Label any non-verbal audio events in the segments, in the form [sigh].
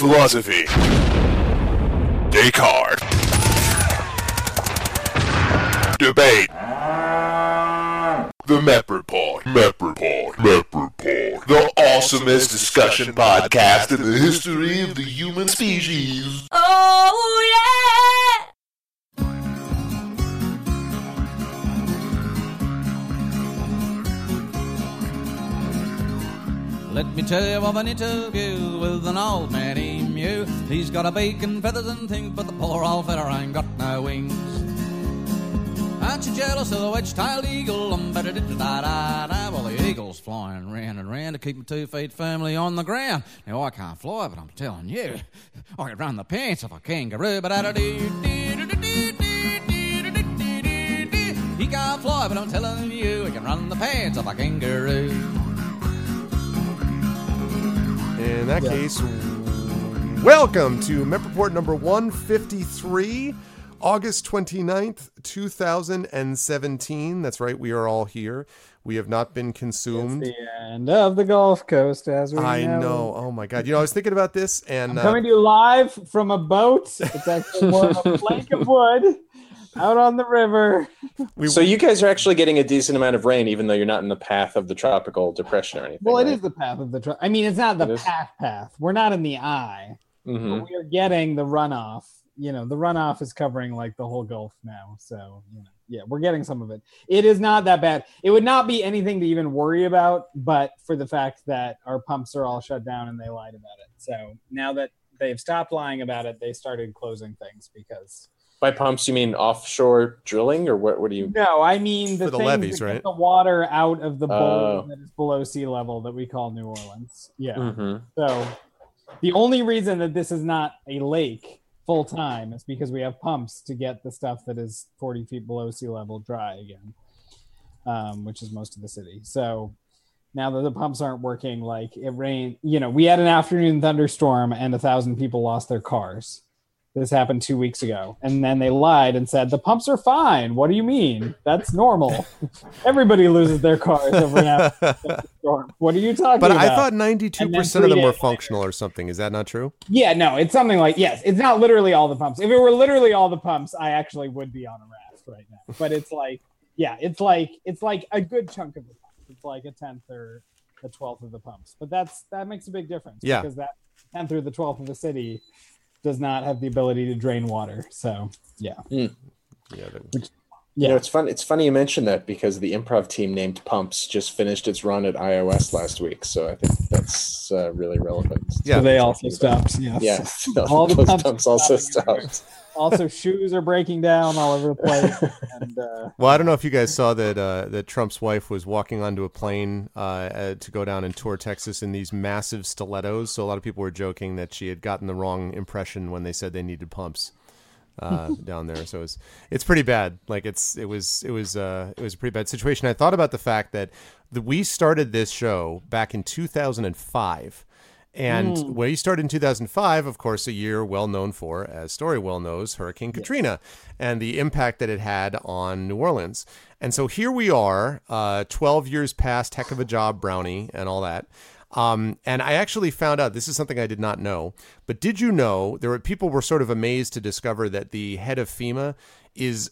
philosophy, Descartes, debate, the Mep Report, Mep Report, Mep Report, the awesomest discussion podcast in the history of the human species. Oh yeah! Let me tell you of an interview with an old man emu. He's got a beak and feathers and things, but the poor old feller ain't got no wings. Aren't you jealous of the wedge-tailed eagle? I'm better. Well, the eagle's flying round and round to keep my two feet firmly on the ground. Now I can't fly, but I'm telling you, [laughs] I could run the pants of a kangaroo. But. He can't fly, but I'm telling you, he can run the pants of a kangaroo. In that case, welcome to Mep Report number 153, August 29th, 2017. That's right, we are all here. We have not been consumed. the end of the Gulf Coast, as we I know. know. Oh my God. You know, I was thinking about this and I'm uh, coming to you live from a boat. It's actually more of a [laughs] plank of wood out on the river. we, So you guys are actually getting a decent amount of rain, even though you're not in the path of the tropical depression or anything. Well, it right? is the path of the. Tr- I mean, it's not the It is? path path. We're not in the eye. Mhm. But we are getting the runoff. You know, the runoff is covering like the whole Gulf now. So, you know, yeah, we're getting some of it. It is not that bad. It would not be anything to even worry about, but for the fact that our pumps are all shut down and they lied about it. So now that they've stopped lying about it, they started closing things because. By pumps, you mean offshore drilling, or what? What do you? No, I mean the, For the things levees, that get right? The water out of the bowl Oh. that is below sea level that we call New Orleans. Yeah. hmm So the only reason that this is not a lake full time is because we have pumps to get the stuff that is 40 feet below sea level dry again, um, which is most of the city. So now that the pumps aren't working, like it rained, you know, we had an afternoon thunderstorm and a thousand people lost their cars. This happened two weeks ago. And then they lied and said, the pumps are fine. What do you mean? That's normal. [laughs] Everybody loses their cars over an afternoon thunderstorm. [laughs] What are you talking but about? I thought 92% of them were functional or something. Is that not true? Yeah, no, it's something like yes, it's not literally all the pumps. If it were literally all the pumps, I actually would be on a raft right now. But it's like, yeah, it's like it's like a good chunk of the pumps. It's like a tenth or a twelfth of the pumps. But that's that makes a big difference. Yeah. Because that tenth or the twelfth of the city does not have the ability to drain water. So yeah. Hmm. Yeah. that- You know, it's fun. It's funny you mentioned that because the improv team named Pumps just finished its run at iOS last week, so I think that's uh, really relevant. Yeah. So they also stopped. Yes. Yeah, [laughs] [laughs] All the pumps pumps also stopped. Also shoes are breaking down all over the place. [laughs] and uh Well, I don't know if you guys saw that uh, that Trump's wife was walking onto a plane uh, uh, to go down and tour Texas in these massive stilettos. So a lot of people were joking that she had gotten the wrong impression when they said they needed pumps uh, [laughs] down there. So it's it's pretty bad. Like it's it was it was uh, it was a pretty bad situation. I thought about the fact that the, we started this show back in 2005. And when you started in 2005, of course, a year well known for, as Story well knows, Hurricane Katrina and the impact that it had on New Orleans. And so here we are, uh, 12 years past Heck of a Job Brownie and all that. Um, and I actually found out this is something I did not know. But did you know there were people were sort of amazed to discover that the head of FEMA is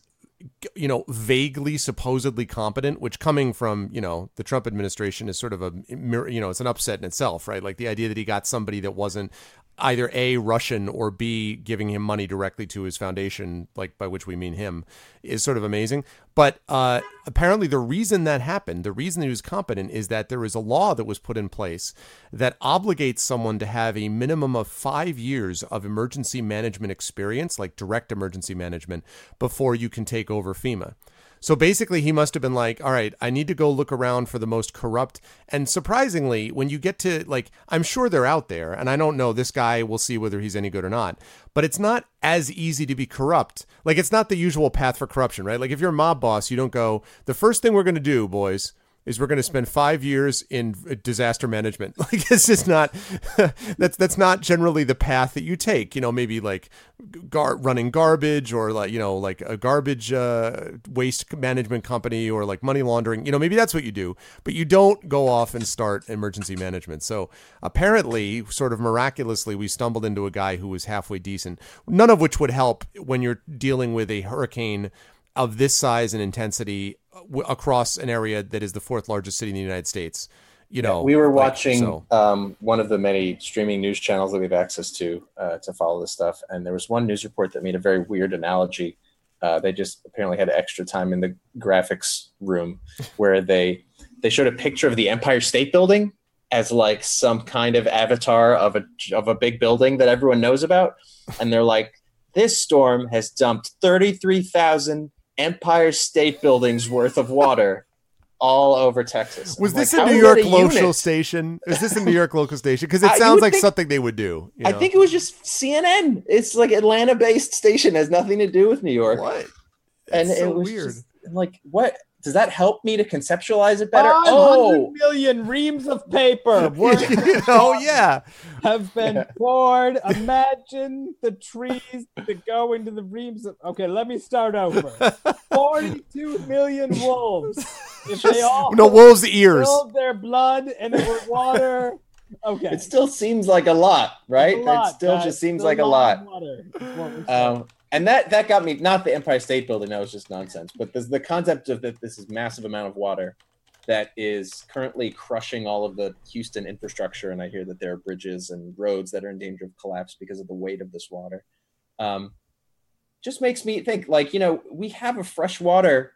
you know, vaguely supposedly competent, which coming from, you know, the Trump administration is sort of a, you know, it's an upset in itself, right? Like the idea that he got somebody that wasn't either A, Russian or B, giving him money directly to his foundation, like by which we mean him, is sort of amazing. But uh, apparently, the reason that happened, the reason he was competent, is that there is a law that was put in place that obligates someone to have a minimum of five years of emergency management experience, like direct emergency management, before you can take over FEMA. So basically, he must have been like, all right, I need to go look around for the most corrupt. And surprisingly, when you get to, like, I'm sure they're out there, and I don't know, this guy, we'll see whether he's any good or not. But it's not as easy to be corrupt. Like, it's not the usual path for corruption, right? Like, if you're a mob boss, you don't go, the first thing we're going to do, boys, is we're going to spend five years in disaster management. [laughs] Like it's just not [laughs] that's that's not generally the path that you take. You know, maybe like gar- running garbage or like you know like a garbage uh, waste management company or like money laundering. You know, maybe that's what you do, but you don't go off and start emergency management. So apparently, sort of miraculously, we stumbled into a guy who was halfway decent. None of which would help when you're dealing with a hurricane of this size and intensity w- across an area that is the fourth largest city in the United States. You know, we were like, watching so- um, one of the many streaming news channels that we have access to uh, to follow this stuff, and there was one news report that made a very weird analogy. Uh, they just apparently had extra time in the graphics room [laughs] where they they showed a picture of the Empire State Building as like some kind of avatar of a of a big building that everyone knows about, and they're like, "This storm has dumped thirty three thousand Empire State Buildings worth of water." All over Texas. Was I'm this like, a New York a local unit? station? Is this a New York local station? Because it sounds like think- something they would do. you I think it was just CNN. It's like Atlanta-based station has nothing to do with New York. what? And It's it so was weird. just like, what does that help me to conceptualize it better? 500 Oh, million reams of paper [laughs] [laughs] oh yeah, have been poured. Imagine the trees that go into the reams of. Okay, let me start over. [laughs] 42 million wolves. If they all no wolves' ears. spilled their blood and it were water. Okay. it still seems like a lot, right? A lot, it still guys. just seems It's like a lot lot. water. It's what we're saying. Um, and that that got me not the Empire State Building. That was just nonsense. But the concept of that this is massive amount of water that is currently crushing all of the Houston infrastructure. And I hear that there are bridges and roads that are in danger of collapse because of the weight of this water. Um, just makes me think like you know we have a freshwater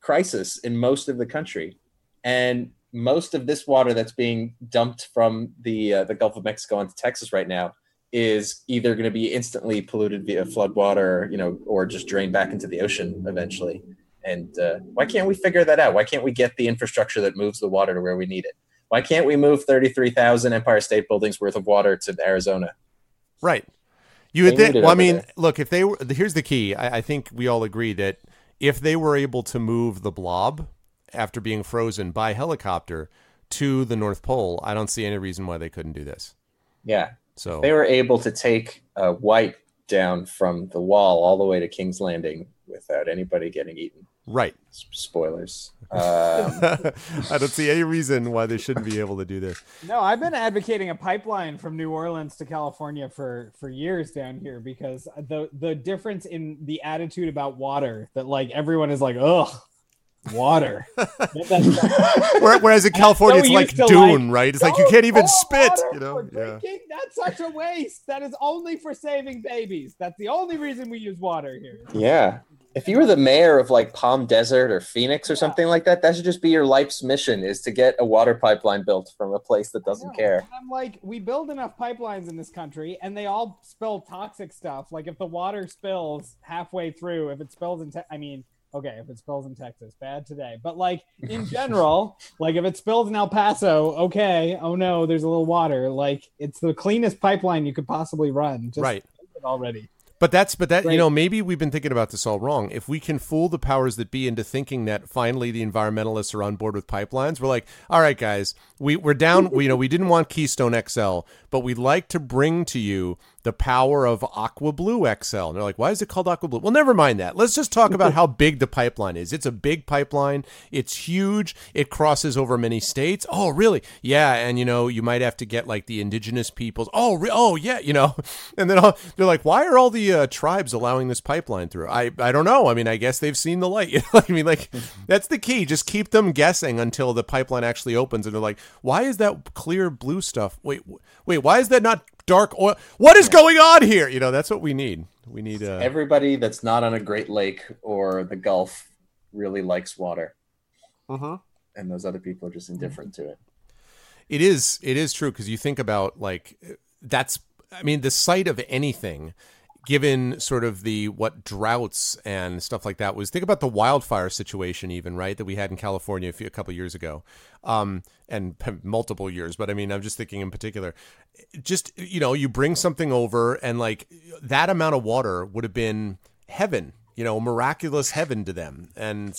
crisis in most of the country, and most of this water that's being dumped from the uh, the Gulf of Mexico onto Texas right now is either going to be instantly polluted via floodwater, you know, or just drained back into the ocean eventually. And uh, why can't we figure that out? Why can't we get the infrastructure that moves the water to where we need it? Why can't we move 33,000 Empire State Buildings worth of water to Arizona? Right. You would think. Well, I mean, there. look. If they were, here's the key. I, I think we all agree that if they were able to move the blob after being frozen by helicopter to the North Pole, I don't see any reason why they couldn't do this. Yeah, So they were able to take a wight down from the wall all the way to King's Landing without anybody getting eaten. right. S- Spoilers. Um, [laughs] I don't see any reason why they shouldn't be able to do this. No, I've been advocating a pipeline from New Orleans to California for for years down here because the the difference in the attitude about water that like everyone is like, ugh, water. [laughs] That- that's- [laughs] Where- Whereas in California, it's like Dune, like, right? It's like you can't even oh, spit. You know? Yeah. That's such a waste. That is only for saving babies. That's the only reason we use water here. Yeah. If you were the mayor of like Palm Desert or Phoenix or something like that, that should just be your life's mission is to get a water pipeline built from a place that doesn't care. and I'm like, we build enough pipelines in this country, and they all spill toxic stuff. Like if the water spills halfway through, if it spills in, te- I mean, okay, if it spills in Texas, bad today. But like in [laughs] general, like if it spills in El Paso, okay, oh no, there's a little water. Like it's the cleanest pipeline you could possibly run. Just Right. already. But that's but that you know maybe we've been thinking about this all wrong. If we can fool the powers that be into thinking that finally the environmentalists are on board with pipelines, we're like, all right, guys, we we're down. we, you know, we didn't want Keystone XL, but we'd like to bring to you the power of Aqua Blue XL. And they're like, why is it called Aqua Blue? Well, never mind that. Let's just talk about [laughs] how big the pipeline is. It's a big pipeline. It's huge. It crosses over many states. Oh, really? Yeah, and you know, you might have to get like the indigenous peoples. Oh, re- oh, yeah, you know. [laughs] And then all, they're like, why are all the uh, tribes allowing this pipeline through? I I don't know. I mean, I guess they've seen the light. [laughs] You know, I mean, like that's the key. Just keep them guessing until the pipeline actually opens, and they're like, why is that clear blue stuff? Wait, wait, why is that not dark oil? What is going on here? You know, that's what we need. We need uh, Everybody that's not on a Great Lake or the Gulf really likes water, Mhm. and those other people are just indifferent to it. It is. It is true because you think about like that's. I mean, the sight of anything, given sort of the what droughts and stuff like that was. Think about the wildfire situation, even right that we had in California a, few, a couple years ago, um, and multiple years. But I mean, I'm just thinking in particular. Just you know, you bring something over, and like that amount of water would have been heaven. You know, miraculous heaven to them, and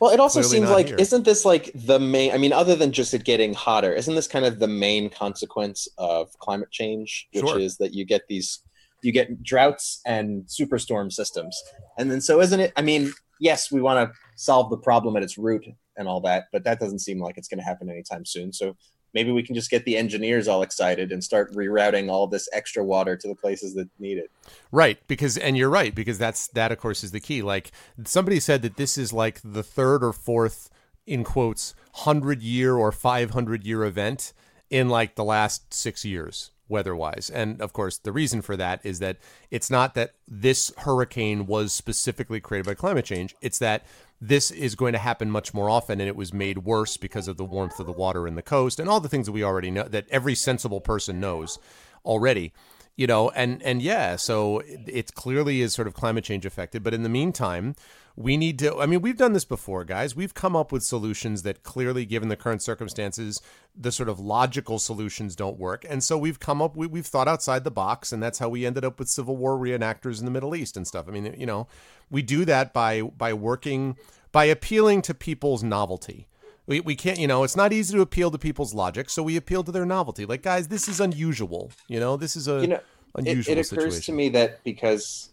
Well, it also Clearly seems like here. isn't this like the main? I mean, other than just it getting hotter, isn't this kind of the main consequence of climate change, which Sure. is that you get these, you get droughts and superstorm systems, and then so isn't it? I mean, yes, we want to solve the problem at its root and all that, but that doesn't seem like it's going to happen anytime soon. So maybe we can just get the engineers all excited and start rerouting all this extra water to the places that need it. Right, because and you're right because that's that of course is the key. Like somebody said that this is like the third or fourth in quotes 100 year or 500 year event in like the last 6 years weather-wise. And of course, the reason for that is that it's not that this hurricane was specifically created by climate change, it's that this is going to happen much more often and it was made worse because of the warmth of the water in the coast and all the things that we already know that every sensible person knows already you know? And and yeah so it, it clearly is sort of climate change affected. But in the meantime we need to i mean we've done this before guys. We've come up with solutions that clearly given the current circumstances the sort of logical solutions don't work. And so we've come up we, we've thought outside the box and that's how we ended up with civil war reenactors in the middle east and stuff. I mean you know we do that by by working by appealing to people's novelty. We, we can't you know it's not easy to appeal to people's logic so we appeal to their novelty. Like guys this is unusual you know? This is a You know, it, unusual it occurs situation. to me that because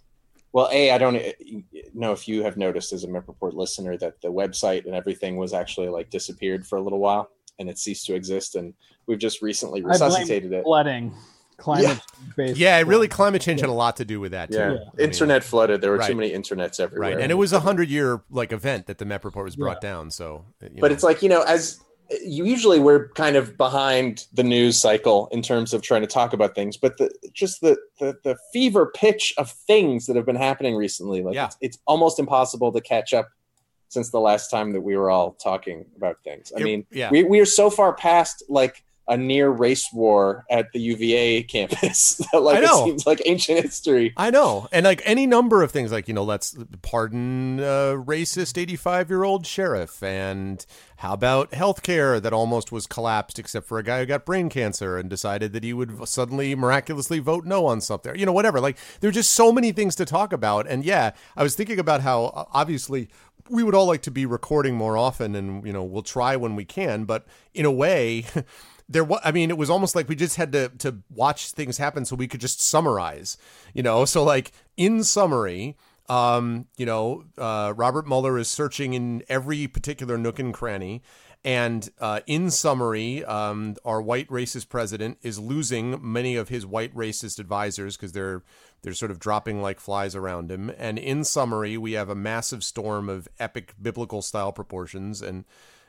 well a i don't know if you have noticed as a mep report listener that the website and everything was actually like disappeared for a little while and it ceased to exist and we've just recently I blame resuscitated it flooding, climate based. yeah really climate change had a lot to do with that too yeah. Yeah. I mean, internet flooded there were Right. too many internets everywhere right and it was a hundred year like event that the mep report was brought down so but know. it's like you know as you usually we're kind of behind the news cycle in terms of trying to talk about things but the just the the, the fever pitch of things that have been happening recently like Yeah. it's, it's almost impossible to catch up since the last time that we were all talking about things i mean yeah. we, we are so far past like a near race war at the uva campus [laughs] that like I know. it seems like ancient history I know, and like any number of things, like you know, let's pardon uh, racist eighty-five-year-old sheriff, and how about healthcare that almost was collapsed, except for a guy who got brain cancer and decided that he would suddenly miraculously vote no on something, you know, whatever. Like there are just so many things to talk about, and yeah, I was thinking about how obviously we would all like to be recording more often, and you know, we'll try when we can, but in a way. [laughs] there was i mean it was almost like we just had to to watch things happen so we could just summarize you know so like in summary um you know uh robert mueller is searching in every particular nook and cranny and uh, in summary, um, our white racist president is losing many of his white racist advisors because they're they're sort of dropping like flies around him. And in summary, we have a massive storm of epic biblical style proportions, and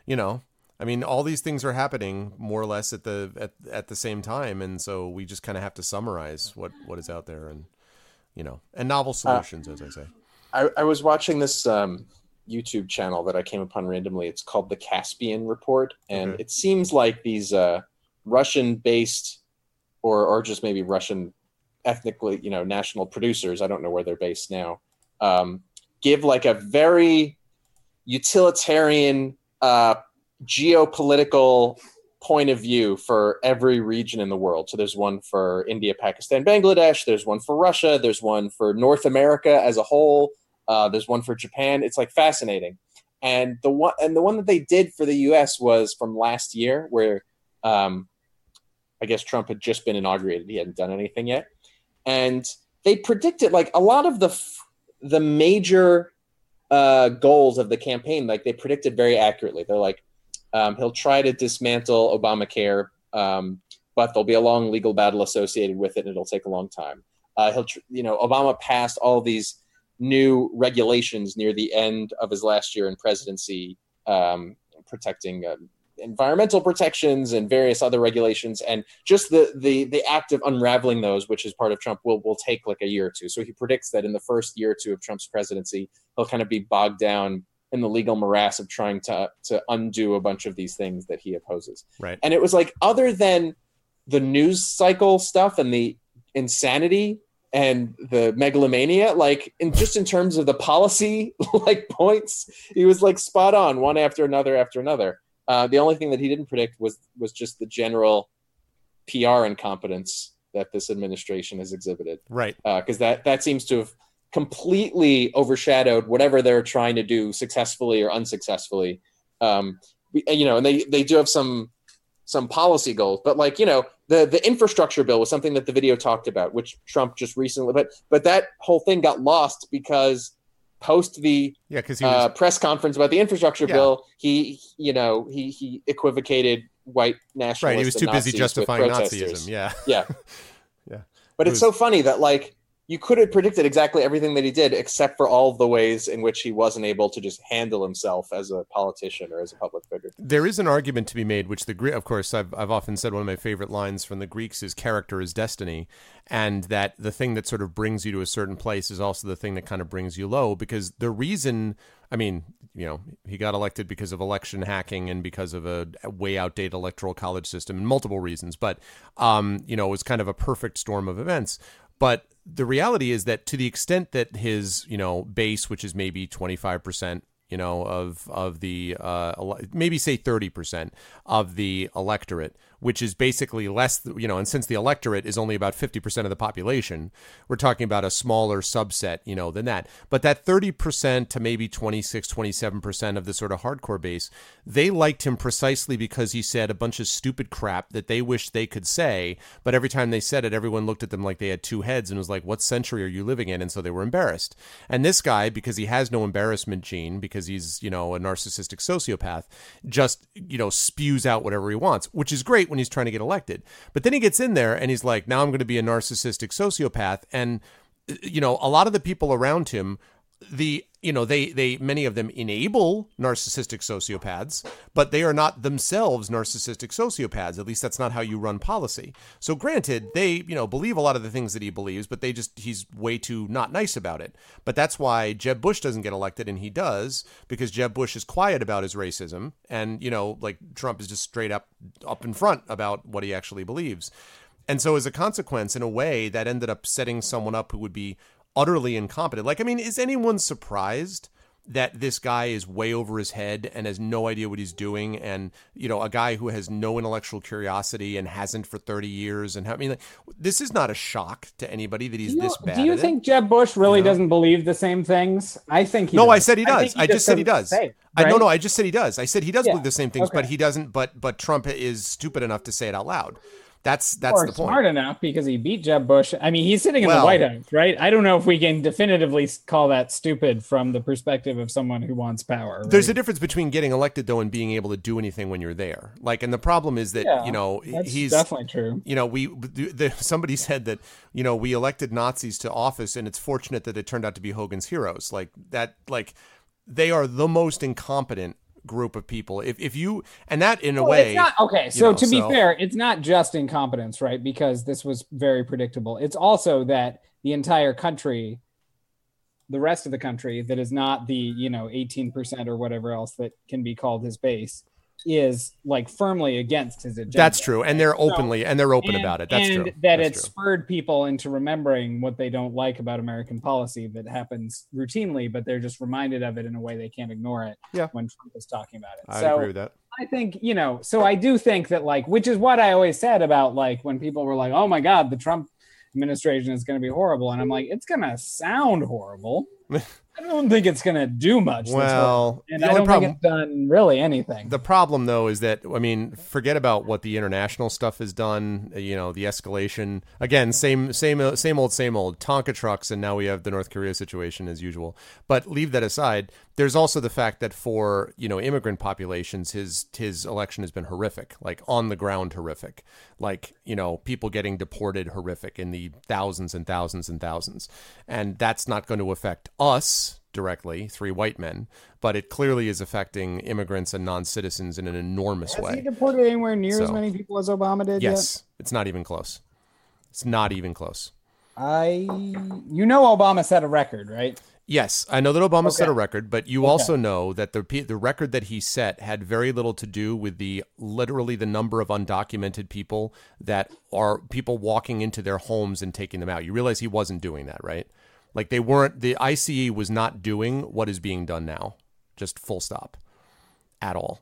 you know, I mean, all these things are happening more or less at the at, at the same time, and so we just kind of have to summarize what what is out there, and you know, and novel solutions, as I say. I, I was watching this um, YouTube channel that I came upon randomly. It's called the Caspian Report, and Okay. it seems like these uh, Russian-based, or or just maybe Russian ethnically, you know, national producers. I don't know where they're based now. Um, give like a very utilitarian, uh, geopolitical point of view for every region in the world. So there's one for India, Pakistan, Bangladesh. There's one for Russia. There's one for North America as a whole. Uh, there's one for Japan. It's like fascinating. And the one and the one that they did for the U.S. was from last year, where um, I guess Trump had just been inaugurated. He hadn't done anything yet, and they predicted like a lot of the f- the major uh, goals of the campaign. Like they predicted very accurately. They're like, um, he'll try to dismantle Obamacare, um, but there'll be a long legal battle associated with it, and it'll take a long time. Uh, he'll, tr- you know, Obama passed all these new regulations near the end of his last year in presidency, um, protecting uh, environmental protections and various other regulations, and just the the the act of unraveling those, which is part of Trump, will will take like a year or two. So he predicts that in the first year or two of Trump's presidency, he'll kind of be bogged down in the legal morass of trying to to undo a bunch of these things that he opposes. Right. And it was like other than the news cycle stuff and the insanity and the megalomania, like in just in terms of the policy [laughs] like points, he was like spot on one after another after another. Uh, the only thing that he didn't predict was was just the general PR incompetence that this administration has exhibited Right. because that that seems to have completely overshadowed whatever they're trying to do successfully or unsuccessfully. Um, you know, and they they do have some some policy goals, but like you know, the the infrastructure bill was something that the video talked about, which Trump just recently, but but that whole thing got lost because post the Yeah, because he was uh, press conference about the infrastructure Yeah. bill, he you know he he equivocated white nationalists. right. He was too busy justifying. Nazism. Yeah. Yeah. [laughs] Yeah. But It it's was- so funny that like you could have predicted exactly everything that he did, except for all the ways in which he wasn't able to just handle himself as a politician or as a public figure. There is an argument to be made, which the Gre- of course I've I've often said one of my favorite lines from the Greeks is character is destiny, and that the thing that sort of brings you to a certain place is also the thing that kind of brings you low. Because the reason, I mean, you know, he got elected because of election hacking and because of a way outdated electoral college system and multiple reasons, but um, you know, it was kind of a perfect storm of events. But the reality is that to the extent that his, you know, base, which is maybe 25%, you know, of of the uh, maybe say 30% of the electorate, which is basically less, you know, and since the electorate is only about 50% of the population, we're talking about a smaller subset, you know, than that. But that 30% to maybe 26, 27% of the sort of hardcore base, they liked him precisely because he said a bunch of stupid crap that they wish they could say, but every time they said it, everyone looked at them like they had two heads and was like, what century are you living in? And so they were embarrassed. And this guy, because he has no embarrassment gene, because he's, you know, a narcissistic sociopath, just, you know, spews out whatever he wants, which is great when he's trying to get elected. But then he gets in there and he's like, now I'm going to be a narcissistic sociopath. And, uh, you know, a lot of the people around him, the you know they they many of them enable narcissistic sociopaths but they are not themselves narcissistic sociopaths. At least that's not how you run policy. So granted they you know believe a lot of the things that he believes but they just he's way too not nice about it. But that's why Jeb Bush doesn't get elected and he does because Jeb Bush is quiet about his racism and you know like Trump is just straight up up in front about what he actually believes. And so, as a consequence, in a way, that ended up setting someone up who would be utterly incompetent. Like, I mean, is anyone surprised that this guy is way over his head and has no idea what he's doing? And, you know, a guy who has no intellectual curiosity and hasn't for 30 years. And I mean, like, this is not a shock to anybody that he's you, this bad. do you at it. think Jeb Bush really You know? doesn't believe the same things? I think he No, does. I said he does. think I, just said he doesn't say it, I no, right? no. I just said he does. I said he does Yeah, believe the same things, but he doesn't. But but Trump is stupid enough to say it out loud. That's that's or the point. smart enough because he beat Jeb Bush. I mean, he's sitting in Well- the White House, right? I don't know if we can definitively call that stupid from the perspective of someone who wants power. There's a difference between getting elected though and being able to do anything when you're there. Like, and the problem is that Yeah, you know That's he's definitely true. you know we the, [laughs] somebody said that you know we elected Nazis to office and it's fortunate that it turned out to be Hogan's heroes. Like that, like they are the most incompetent group of people. If if you and that in a Well, way, it's not okay. So know, to be so- fair, it's not just incompetence, right? Because this was very predictable. It's also that the entire country, the rest of the country that is not the you know 18% or whatever else that can be called his base, is like firmly against his agenda. that's true, and they're So- openly and they're open and, about it. That's and true. that That's it true. spurred people into remembering what they don't like about American policy that happens routinely, but they're just reminded of it in a way they can't ignore it Yeah. when Trump is talking about it. I so agree with that. I think, you know, so I do think that like which is what I always said about like when people were like, "Oh my god, the Trump administration is going to be horrible." And I'm like, "It's going to sound horrible." [laughs] I don't think it's going to do much. Well, and I don't problem- think it's done really anything. The problem, though, is that I mean, forget about what the international stuff has done. You know, the escalation again, same, same, uh, same old, same old. Tonka trucks, and now we have the North Korea situation as usual. But leave that aside. There's also the fact that for you know immigrant populations, his his election has been horrific, like on the ground horrific, like you know people getting deported horrific in the thousands and thousands and thousands, and that's not going to affect us directly, three white men, but it clearly is affecting immigrants and non-citizens in an enormous Has he way. deported anywhere near as many people as Obama did yet? Yes, it's not even close. It's not even close. I, you know, Obama set a record, right? Yes, I know that Obama set a record, but you also know that the the record that he set had very little to do with the literally the number of undocumented people that are people walking into their homes and taking them out. You realize he wasn't doing that, right? Like they weren't the ICE was not doing what is being done now. Just full stop. At all.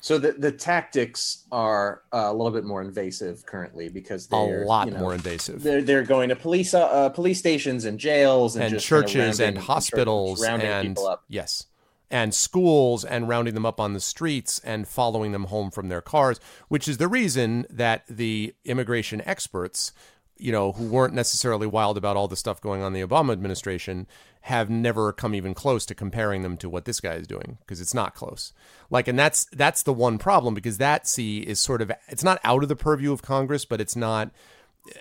So the, the tactics are uh, a little bit more invasive currently because A they're lot you know, more invasive. They're they're going to police uh, uh, police stations and jails and, and churches and hospitals rounding and people up. yes and schools and rounding them up on the streets and following them home from their cars which is the reason that the immigration experts you know who weren't necessarily wild about all the stuff going on in the Obama administration have never come even close to comparing them to what this guy is doing because it's not close. Like and that's that's the one problem because that see is sort of it's not out of the purview of Congress but it's not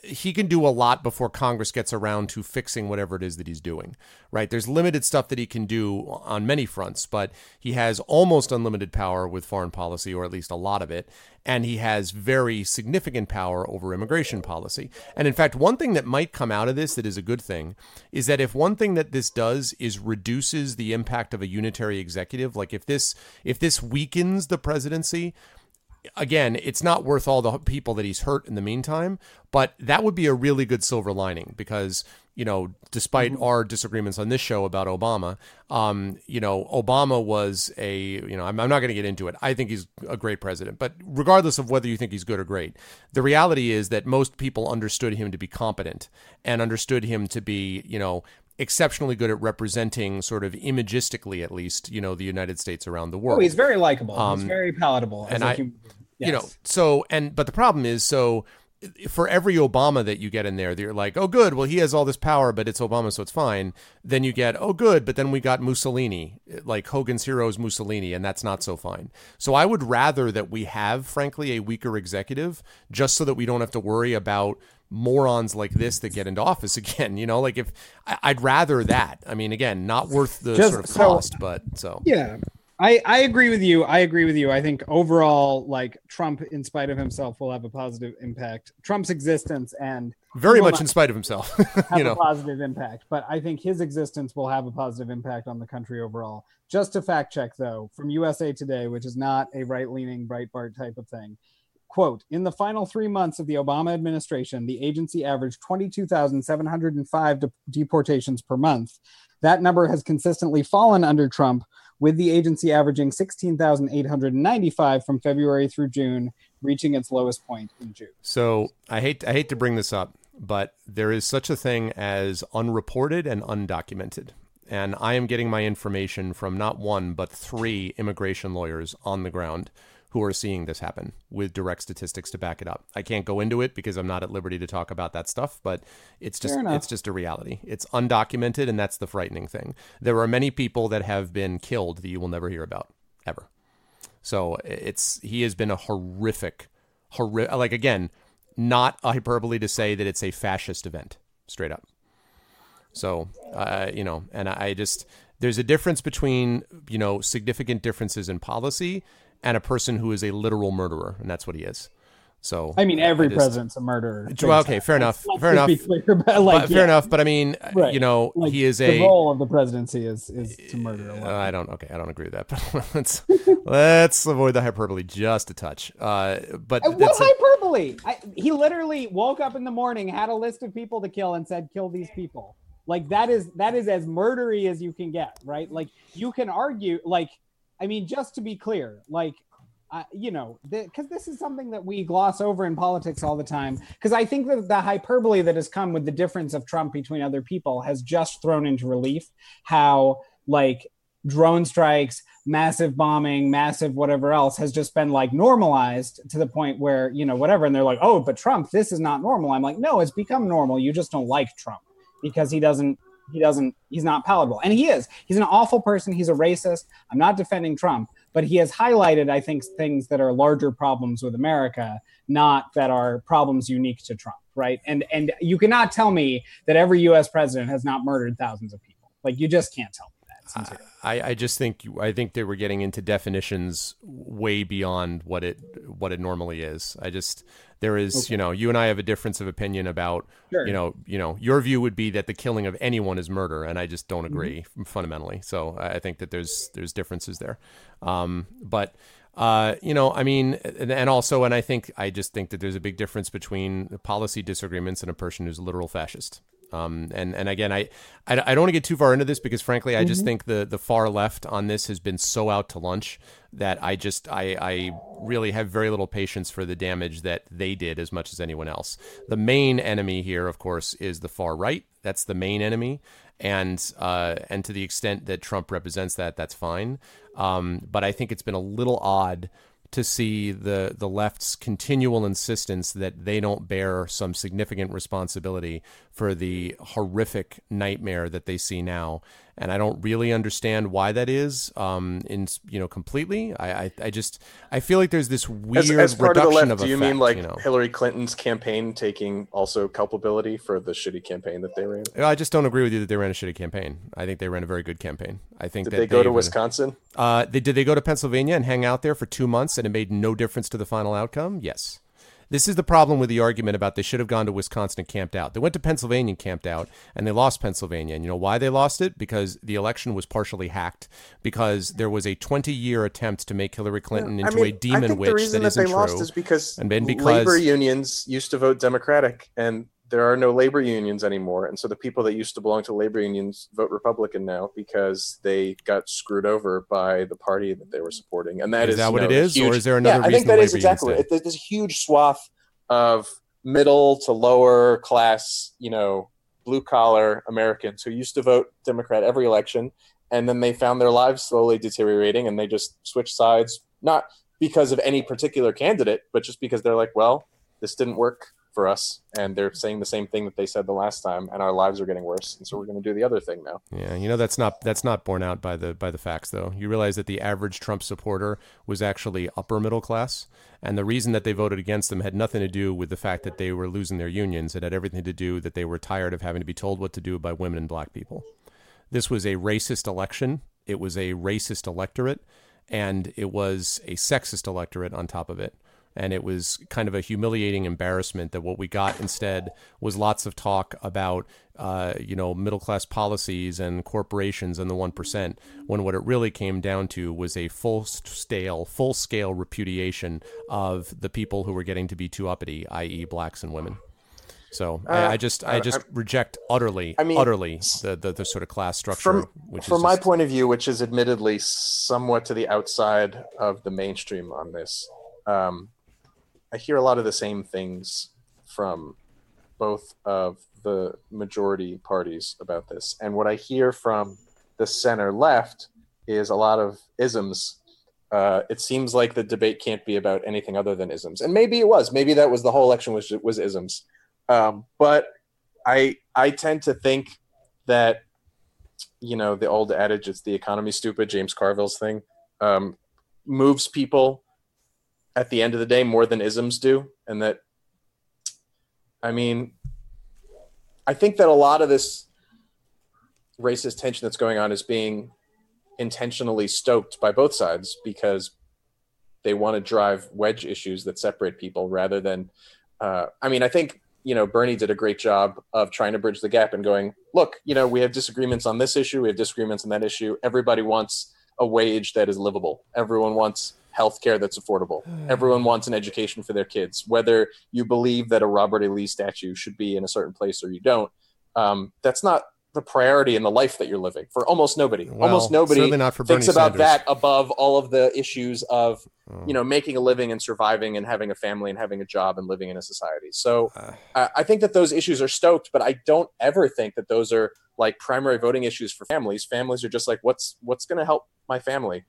he can do a lot before Congress gets around to fixing whatever it is that he's doing. Right? There's limited stuff that he can do on many fronts, but he has almost unlimited power with foreign policy, or at least a lot of it, and he has very significant power over immigration policy. And in fact, one thing that might come out of this that is a good thing is that if one thing that this does is reduces the impact of a unitary executive, like if this if this weakens the presidency, again, it's not worth all the people that he's hurt in the meantime, but that would be a really good silver lining because, you know, despite our disagreements on this show about Obama, um, you know, Obama was a, you know, I'm, I'm not going to get into it. I think he's a great president, but regardless of whether you think he's good or great, the reality is that most people understood him to be competent and understood him to be, you know, exceptionally good at representing sort of imagistically at least you know the united states around the world Oh, he's very likable. he's Um, very palatable. as and a I- being. you know so and but the problem is so for every obama that you get in there they're like oh good well he has all this power but it's obama so it's fine then you get oh good but then we got mussolini like hogan's heroes mussolini and that's not so fine so i would rather that we have frankly a weaker executive just so that we don't have to worry about morons like this that get into office [laughs] again you know like if I- i'd rather that i mean again not worth the Just- sort of so- cost but so Yeah. I, I agree with you. I agree with you. I think overall, like Trump, in spite of himself, will have a positive impact. Trump's existence and very much in spite of himself [laughs] have you know a positive impact. But I think his existence will have a positive impact on the country overall. Just to fact check, though, from USA Today, which is not a right leaning Breitbart type of thing. Quote In the final three months of the Obama administration, the agency averaged 22,705 de- deportations per month. That number has consistently fallen under Trump, with the agency averaging 16,895 from February through June, reaching its lowest point in June. So I hate I hate to bring this up, but there is such a thing as unreported and undocumented. And I am getting my information from not one but three immigration lawyers on the ground who are seeing this happen with direct statistics to back it up. I can't go into it because I'm not at liberty to talk about that stuff, but it's just it's just a reality. It's undocumented and that's the frightening thing. There are many people that have been killed that you will never hear about ever. So it's he has been a horrific, horrific. Like again, not a hyperbole to say that it's a fascist event, straight up. So uh, you know, and I just there's a difference between you know significant differences in policy and a person who is a literal murderer, and that's what he is. So I mean, every just- president's a murderer. Well, okay, fair enough, Let's fair enough. Clear about, like, But fair enough, but I mean, right. you know, Like, he is the a role of the presidency is is to murder a Uh, lot. I don't. Okay, I don't agree with that. [laughs] But let's let's avoid the hyperbole just a touch. Uh, but Uh, What hyperbole? I, he literally woke up in the morning, had a list of people to kill, and said, "Kill these people." Like that is that is as murdery as you can get, right? Like you can argue, like I mean, just to be clear, like uh, you know, because this is something that we gloss over in politics all the time. Because I think that the hyperbole that has come with the difference of Trump between other people has just thrown into relief how like drone strikes, massive bombing, massive whatever else has just been like normalized to the point where, you know, whatever. And they're like, oh, but Trump, this is not normal. I'm like, no, it's become normal. You just don't like Trump because he doesn't, he doesn't, he's not palatable. And he is. He's an awful person. He's a racist. I'm not defending Trump, but he has highlighted, I think, things that are larger problems with America, not that are problems unique to Trump, right? And and you cannot tell me that every US president has not murdered thousands of people. Like you just can't tell me that. Sincerely. I, I just think I think they were getting into definitions way beyond what it what it normally is. I just there is you know you and I have a difference of opinion about Sure. you know you know your view would be that the killing of anyone is murder, and I just don't agree fundamentally. So I I think that there's there's differences there, um, but. Uh, you know, I mean, and, and also, and I think I just think that there's a big difference between policy disagreements and a person who's a literal fascist. Um, and and again, I, I, I don't want to get too far into this because frankly, I just think the the far left on this has been so out to lunch that I just I I really have very little patience for the damage that they did as much as anyone else. The main enemy here, of course, is the far right. That's the main enemy, and uh, and to the extent that Trump represents that, that's fine. Um, but I think it's been a little odd to see the the left's continual insistence that they don't bear some significant responsibility for the horrific nightmare that they see now and I don't really understand why that is. Um, in you know, completely. I, I, I just I feel like there's this weird as, as part of the left. of do you effect, mean like you know? Hillary Clinton's campaign taking also culpability for the shitty campaign that they ran? I just don't agree with you that they ran a shitty campaign. I think they ran a very good campaign. I think Did that they go to would- Wisconsin? Uh, they did they go to Pennsylvania and hang out there for two months, and it made no difference to the final outcome? Yes. This is the problem with the argument about they should have gone to Wisconsin and camped out. They went to Pennsylvania and camped out, and they lost Pennsylvania. And you know why they lost it? Because the election was partially hacked. Because there was a 20-year attempt to make Hillary Clinton into a demon I think witch the reason that they true. lost is because, And then because- labor unions used to vote Democratic, and there are no labor unions anymore, and so the people that used to belong to labor unions vote Republican now because they got screwed over by the party that they were supporting, and that Is is, that you what it is, or is there another Yeah, I think that is exactly. It, there's a huge swath of middle to lower class, you know, blue collar Americans who used to vote Democrat every election, and then they found their lives slowly deteriorating, and they just switched sides, not because of any particular candidate, but just because they're like, well, this didn't work for us, and they're saying the same thing that they said the last time, and our lives are getting worse, and so we're going to do the other thing now. Yeah, you know that's not that's not borne out by the by the facts though. You realize that the average Trump supporter was actually upper middle class, and the reason that they voted against them had nothing to do with the fact that they were losing their unions. It had everything to do that they were tired of having to be told what to do by women and black people. This was a racist election. It was a racist electorate, and it was a sexist electorate on top of it. And it was kind of a humiliating embarrassment that what we got instead was lots of talk about, uh, you know, middle class policies and corporations and the one percent. When what it really came down to was a full scale, full scale repudiation of the people who were getting to be too uppity, i.e., blacks and women. So I, I just, I Uh, just I- reject utterly, I mean, utterly the, the the sort of class structure. from which from my just- point of view, which is admittedly somewhat to the outside of the mainstream on this, um, I hear a lot of the same things from both of the majority parties about this, and what I hear from the center left is a lot of isms. Uh, it seems like the debate can't be about anything other than isms, and maybe it was. Maybe that was the whole election was was isms. Um, but I I tend to think that you know the old adage it's the economy stupid james carville's thing um, moves people at the end of the day more than isms do. And that i mean i think that a lot of this racist tension that's going on is being intentionally stoked by both sides because they want to drive wedge issues that separate people rather than uh, i mean i think you know bernie did a great job of trying to bridge the gap and going look you know we have disagreements on this issue we have disagreements on that issue. Everybody wants a wage that is livable. Everyone wants health care that's affordable [sighs] everyone wants an education for their kids whether you believe that a robert e lee statue should be in a certain place or you don't um, that's not the priority in the life that you're living for almost nobody Well, almost nobody certainly not for thinks Bernie about Sanders. that above all of the issues of Oh. you know making a living and surviving and having a family and having a job and living in a society so Uh. [sighs] I I think that those issues are stoked, but I don't ever think that those are like primary voting issues for families. Families are just like, what's what's going to help my family?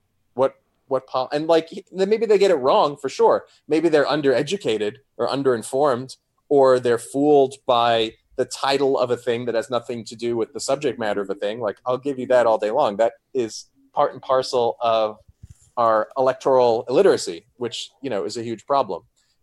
What what pol-? and like then maybe they get it wrong for sure. Maybe they're undereducated or underinformed, or they're fooled by the title of a thing that has nothing to do with the subject matter of a thing. Like I'll give you that all day long. That is part and parcel of our electoral illiteracy, which you know is a huge problem.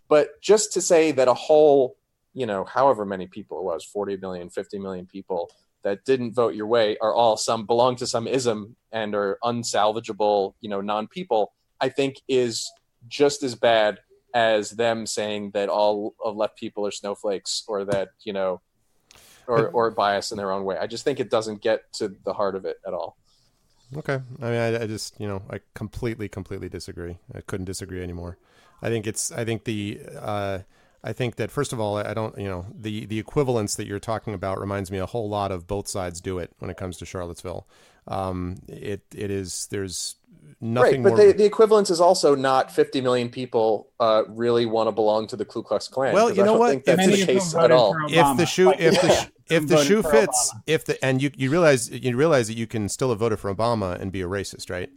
But just to say that a whole you know, however many people it was 40 million, 50 million people that didn't vote your way are all some belong to some ism and are unsalvageable, you know, non people, I think is just as bad as them saying that all of left people are snowflakes or that, you know, or, or bias in their own way. I just think it doesn't get to the heart of it at all. Okay. I mean, I, I just, you know, I completely, completely disagree. I couldn't disagree anymore. I think it's, I think the, uh, I think that first of all, I don't, you know, the the equivalence that you're talking about reminds me a whole lot of both sides do it when it comes to Charlottesville. Um, it it is there's nothing right, but more. the, the equivalence is also not 50 million people uh, really want to belong to the Ku Klux Klan. Well, you I know don't what? think that's Many the of them case at voted all. for if the shoe Like, if the yeah, sh- if the shoe fits Obama. if the and you you realize you realize that you can still have voted for Obama and be a racist, right?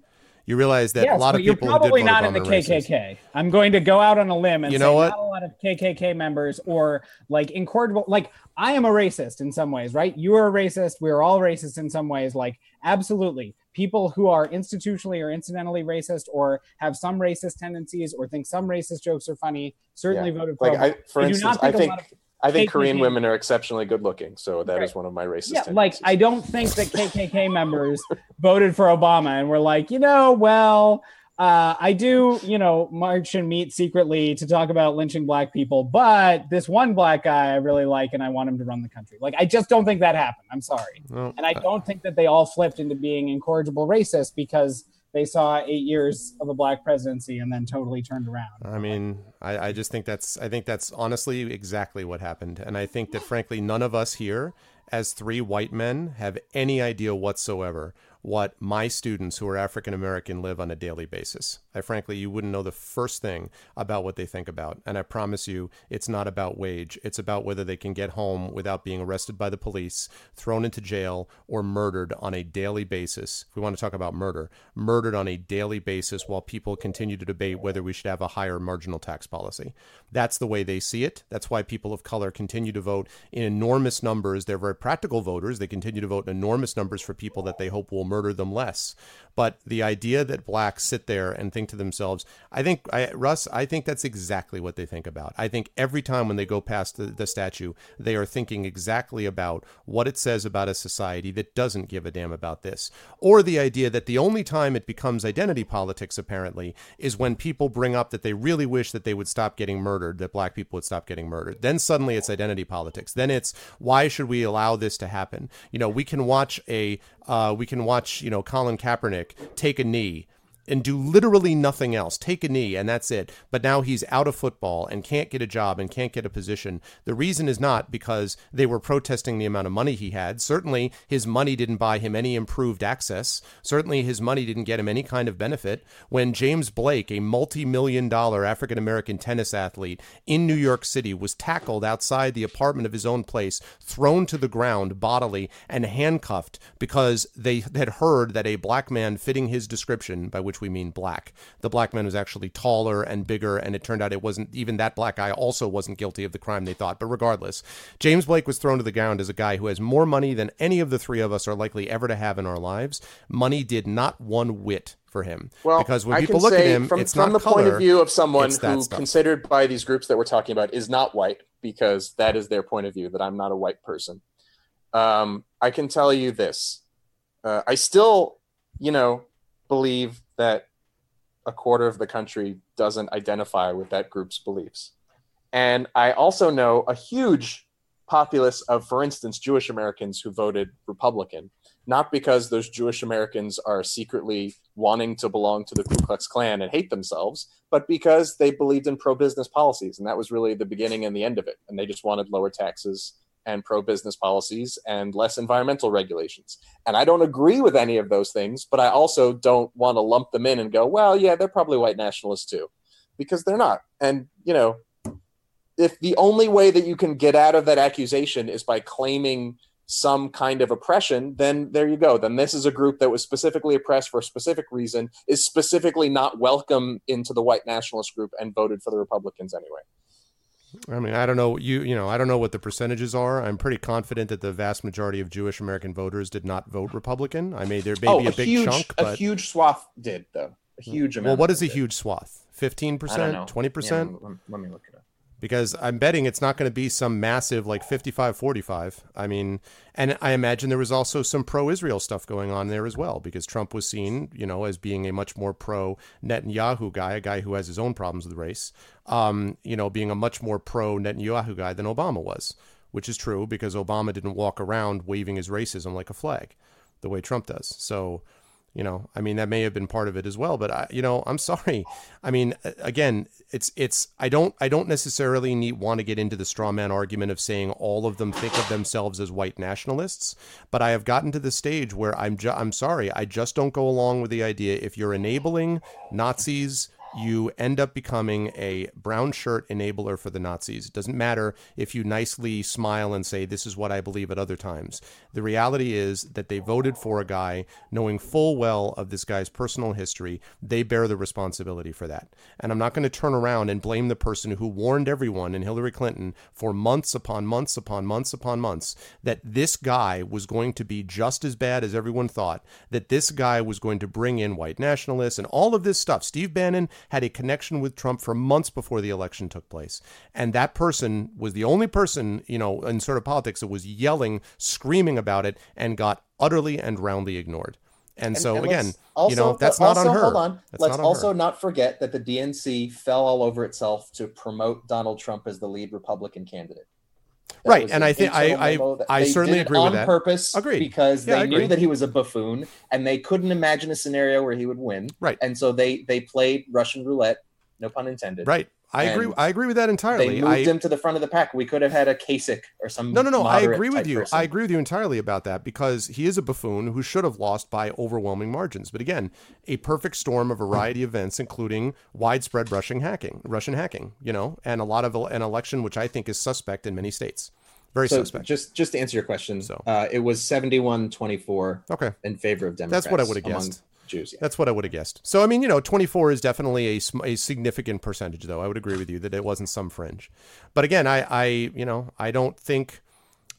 You realize that yes, a lot but of you're people who did probably vote not in the are racist. KKK. I'm going to go out on a limb and You say know what? not a lot of KKK members or like incorrigible. Like I am a racist in some ways, right? You are a racist. We're all racist in some ways. Like absolutely, people who are institutionally or incidentally racist or have some racist tendencies or think some racist jokes are funny certainly Yeah. voted for. Like, I, for I do instance, not I think a think lot of- I think KKK Korean women are exceptionally good looking, so that is Right. one of my racist. yeah, like. I don't think that KKK members [laughs] voted for Obama and were like, you know, well, uh, I do, you know, march and meet secretly to talk about lynching black people, but this one black guy I really like and I want him to run the country. Like, I just don't think that happened. I'm sorry, Well, and I don't think that they all flipped into being incorrigible racist because they saw eight years of a black presidency and then totally turned around. I mean, I, I just think that's I think that's honestly exactly what happened, and I think that frankly, none of us here, as three white men, have any idea whatsoever what my students who are African American live on a daily basis. I frankly, you wouldn't know the first thing about what they think about, and I promise you, it's not about wage. It's about whether they can get home without being arrested by the police, thrown into jail, or murdered on a daily basis. If we want to talk about murder, murdered on a daily basis while people continue to debate whether we should have a higher marginal tax policy. That's the way they see it. That's why people of color continue to vote in enormous numbers. They're very practical voters. They continue to vote in enormous numbers for people that they hope will murder them less. But the idea that blacks sit there and think to themselves, I think, I, Russ, I think that's exactly what they think about. I think every time when they go past the, the statue, they are thinking exactly about what it says about a society that doesn't give a damn about this. Or the idea that the only time it becomes identity politics, apparently, is when people bring up that they really wish that they would stop getting murdered, that black people would stop getting murdered. Then suddenly it's identity politics. Then it's why should we allow this to happen? You know, we can watch a uh, we can watch you know Colin Kaepernick take a knee and do literally nothing else. Take a knee and that's it. But now he's out of football and can't get a job and can't get a position. The reason is not because they were protesting the amount of money he had. Certainly his money didn't buy him any improved access. Certainly his money didn't get him any kind of benefit. When James Blake, a multi-million dollar African American tennis athlete in New York City was tackled outside the apartment of his own place, thrown to the ground bodily and handcuffed because they had heard that a black man fitting his description by which we mean black. The black man was actually taller and bigger, and it turned out it wasn't even that black guy also wasn't guilty of the crime they thought. But regardless, James Blake was thrown to the ground as a guy who has more money than any of the three of us are likely ever to have in our lives. Money did not one whit for him. Well, because when I people look at him, from, it's from the point of view of someone who, stuff. considered by these groups that we're talking about, is not white, because that is their point of view. That I'm not a white person. Um, I can tell you this: uh, I still, you know, believe that a quarter of the country doesn't identify with that group's beliefs, and I also know a huge populace of, for instance, Jewish Americans who voted Republican not because those Jewish Americans are secretly wanting to belong to the Ku Klux Klan and hate themselves, but because they believed in pro business policies. And that was really the beginning and the end of it. And they just wanted lower taxes and pro business policies and less environmental regulations. And I don't agree with any of those things, but I also don't want to lump them in and go, well, yeah, they're probably white nationalists too, because they're not. And, you know, if the only way that you can get out of that accusation is by claiming some kind of oppression, then there you go. Then this is a group that was specifically oppressed for a specific reason, is specifically not welcome into the white nationalist group and voted for the Republicans anyway. I mean, I don't know you. You know, I don't know what the percentages are. I'm pretty confident that the vast majority of Jewish American voters did not vote Republican. I may there may oh, be a, big huge, chunk, a huge swath did though. A huge amount. well, what is a did. huge swath? Fifteen percent, twenty percent? Let, let me look it up. Because I'm betting it's not going to be some massive like 55 45. I mean, and I imagine there was also some pro Israel stuff going on there as well because Trump was seen, you know, as being a much more pro Netanyahu guy, a guy who has his own problems with race, um, you know, being a much more pro Netanyahu guy than Obama was, which is true because Obama didn't walk around waving his racism like a flag the way Trump does. So, You know, I mean, that may have been part of it as well. But I, you know, I'm sorry. I mean, again, it's it's. I don't I don't necessarily need want to get into the straw man argument of saying all of them think of themselves as white nationalists. But I have gotten to the stage where I'm ju- I'm sorry. I just don't go along with the idea if you're enabling Nazis you end up becoming a brown shirt enabler for the Nazis. It doesn't matter if you nicely smile and say, This is what I believe at other times. The reality is that they voted for a guy knowing full well of this guy's personal history. They bear the responsibility for that. And I'm not going to turn around and blame the person who warned everyone in Hillary Clinton for months upon months upon months upon months that this guy was going to be just as bad as everyone thought, that this guy was going to bring in white nationalists and all of this stuff. Steve Bannon had a connection with Trump for months before the election took place. And that person was the only person, you know, in sort of politics that was yelling, screaming about it, and got utterly and roundly ignored. And, so and again, also, you know, that's not also, on her. Hold on. That's let's not on also her. not forget that the DNC fell all over itself to promote Donald Trump as the lead Republican candidate. Right, and an I think- I- I- I certainly agree with on that. purpose Agreed. because Yeah, they knew that he was a buffoon and they couldn't imagine a scenario where he would win. Right. And so they they played Russian roulette, no pun intended. Right. I agree. I agree with that entirely. They moved I, him to the front of the pack. We could have had a Kasich or some. No, no, no. I agree with you. person. I agree with you entirely about that because he is a buffoon who should have lost by overwhelming margins. But again, a perfect storm of variety of events, including widespread Russian hacking, Russian hacking, you know, and a lot of an election which I think is suspect in many states. Very So suspect. just just to answer your question, So. uh, it was 71-24 okay. in favor of Democrats. That's what I would have guessed. Jews. Yeah. That's what I would have guessed. So I mean, you know, 24 is definitely a, a significant percentage, though. I would agree with you that it wasn't some fringe. But again, I, I, you know, I don't think.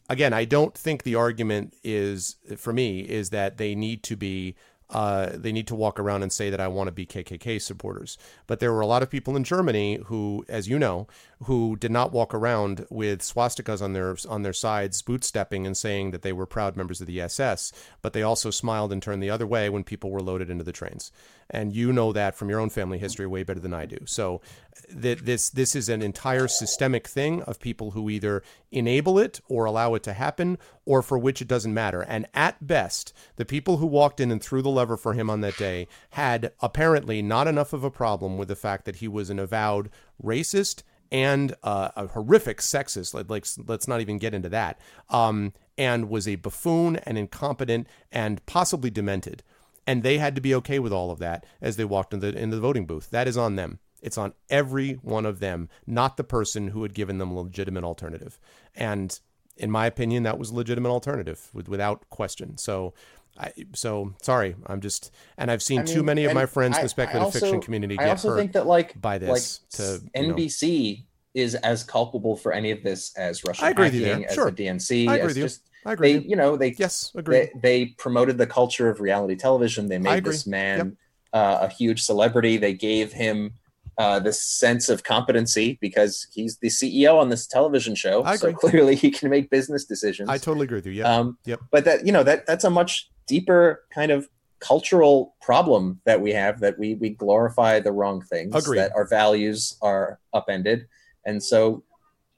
Again, I don't think the argument is for me is that they need to be. Uh, they need to walk around and say that I want to be KKK supporters. But there were a lot of people in Germany who, as you know, who did not walk around with swastikas on their on their sides, bootstepping and saying that they were proud members of the SS. But they also smiled and turned the other way when people were loaded into the trains. And you know that from your own family history way better than I do. So that this this is an entire systemic thing of people who either enable it or allow it to happen or for which it doesn't matter. And at best, the people who walked in and threw the lever for him on that day had apparently not enough of a problem with the fact that he was an avowed racist and uh, a horrific sexist. Like, like, let's not even get into that. Um, and was a buffoon and incompetent and possibly demented. And they had to be okay with all of that as they walked into the, into the voting booth. That is on them. It's on every one of them, not the person who had given them a legitimate alternative. And in my opinion, that was a legitimate alternative with, without question. So, I, so sorry, I'm just, and I've seen I too many of my friends in the speculative also- fiction community I also hurt think that like by this. like to you know- NBC is as culpable for any of this as Russian I agree with you hacking, as Sure. the DNC. I agree as with you. just I agree. they, you. know, they Yes, agree. they, they promoted the culture of reality television. They made this man uh, a huge celebrity. They gave him uh, this sense of competency because he's the CEO on this television show. I so agree. clearly he can make business decisions. I totally agree with you. Yeah. Um, Yep. But that you know that that's a much deeper kind of cultural problem that we have that we we glorify the wrong things Agreed. that our values are upended and so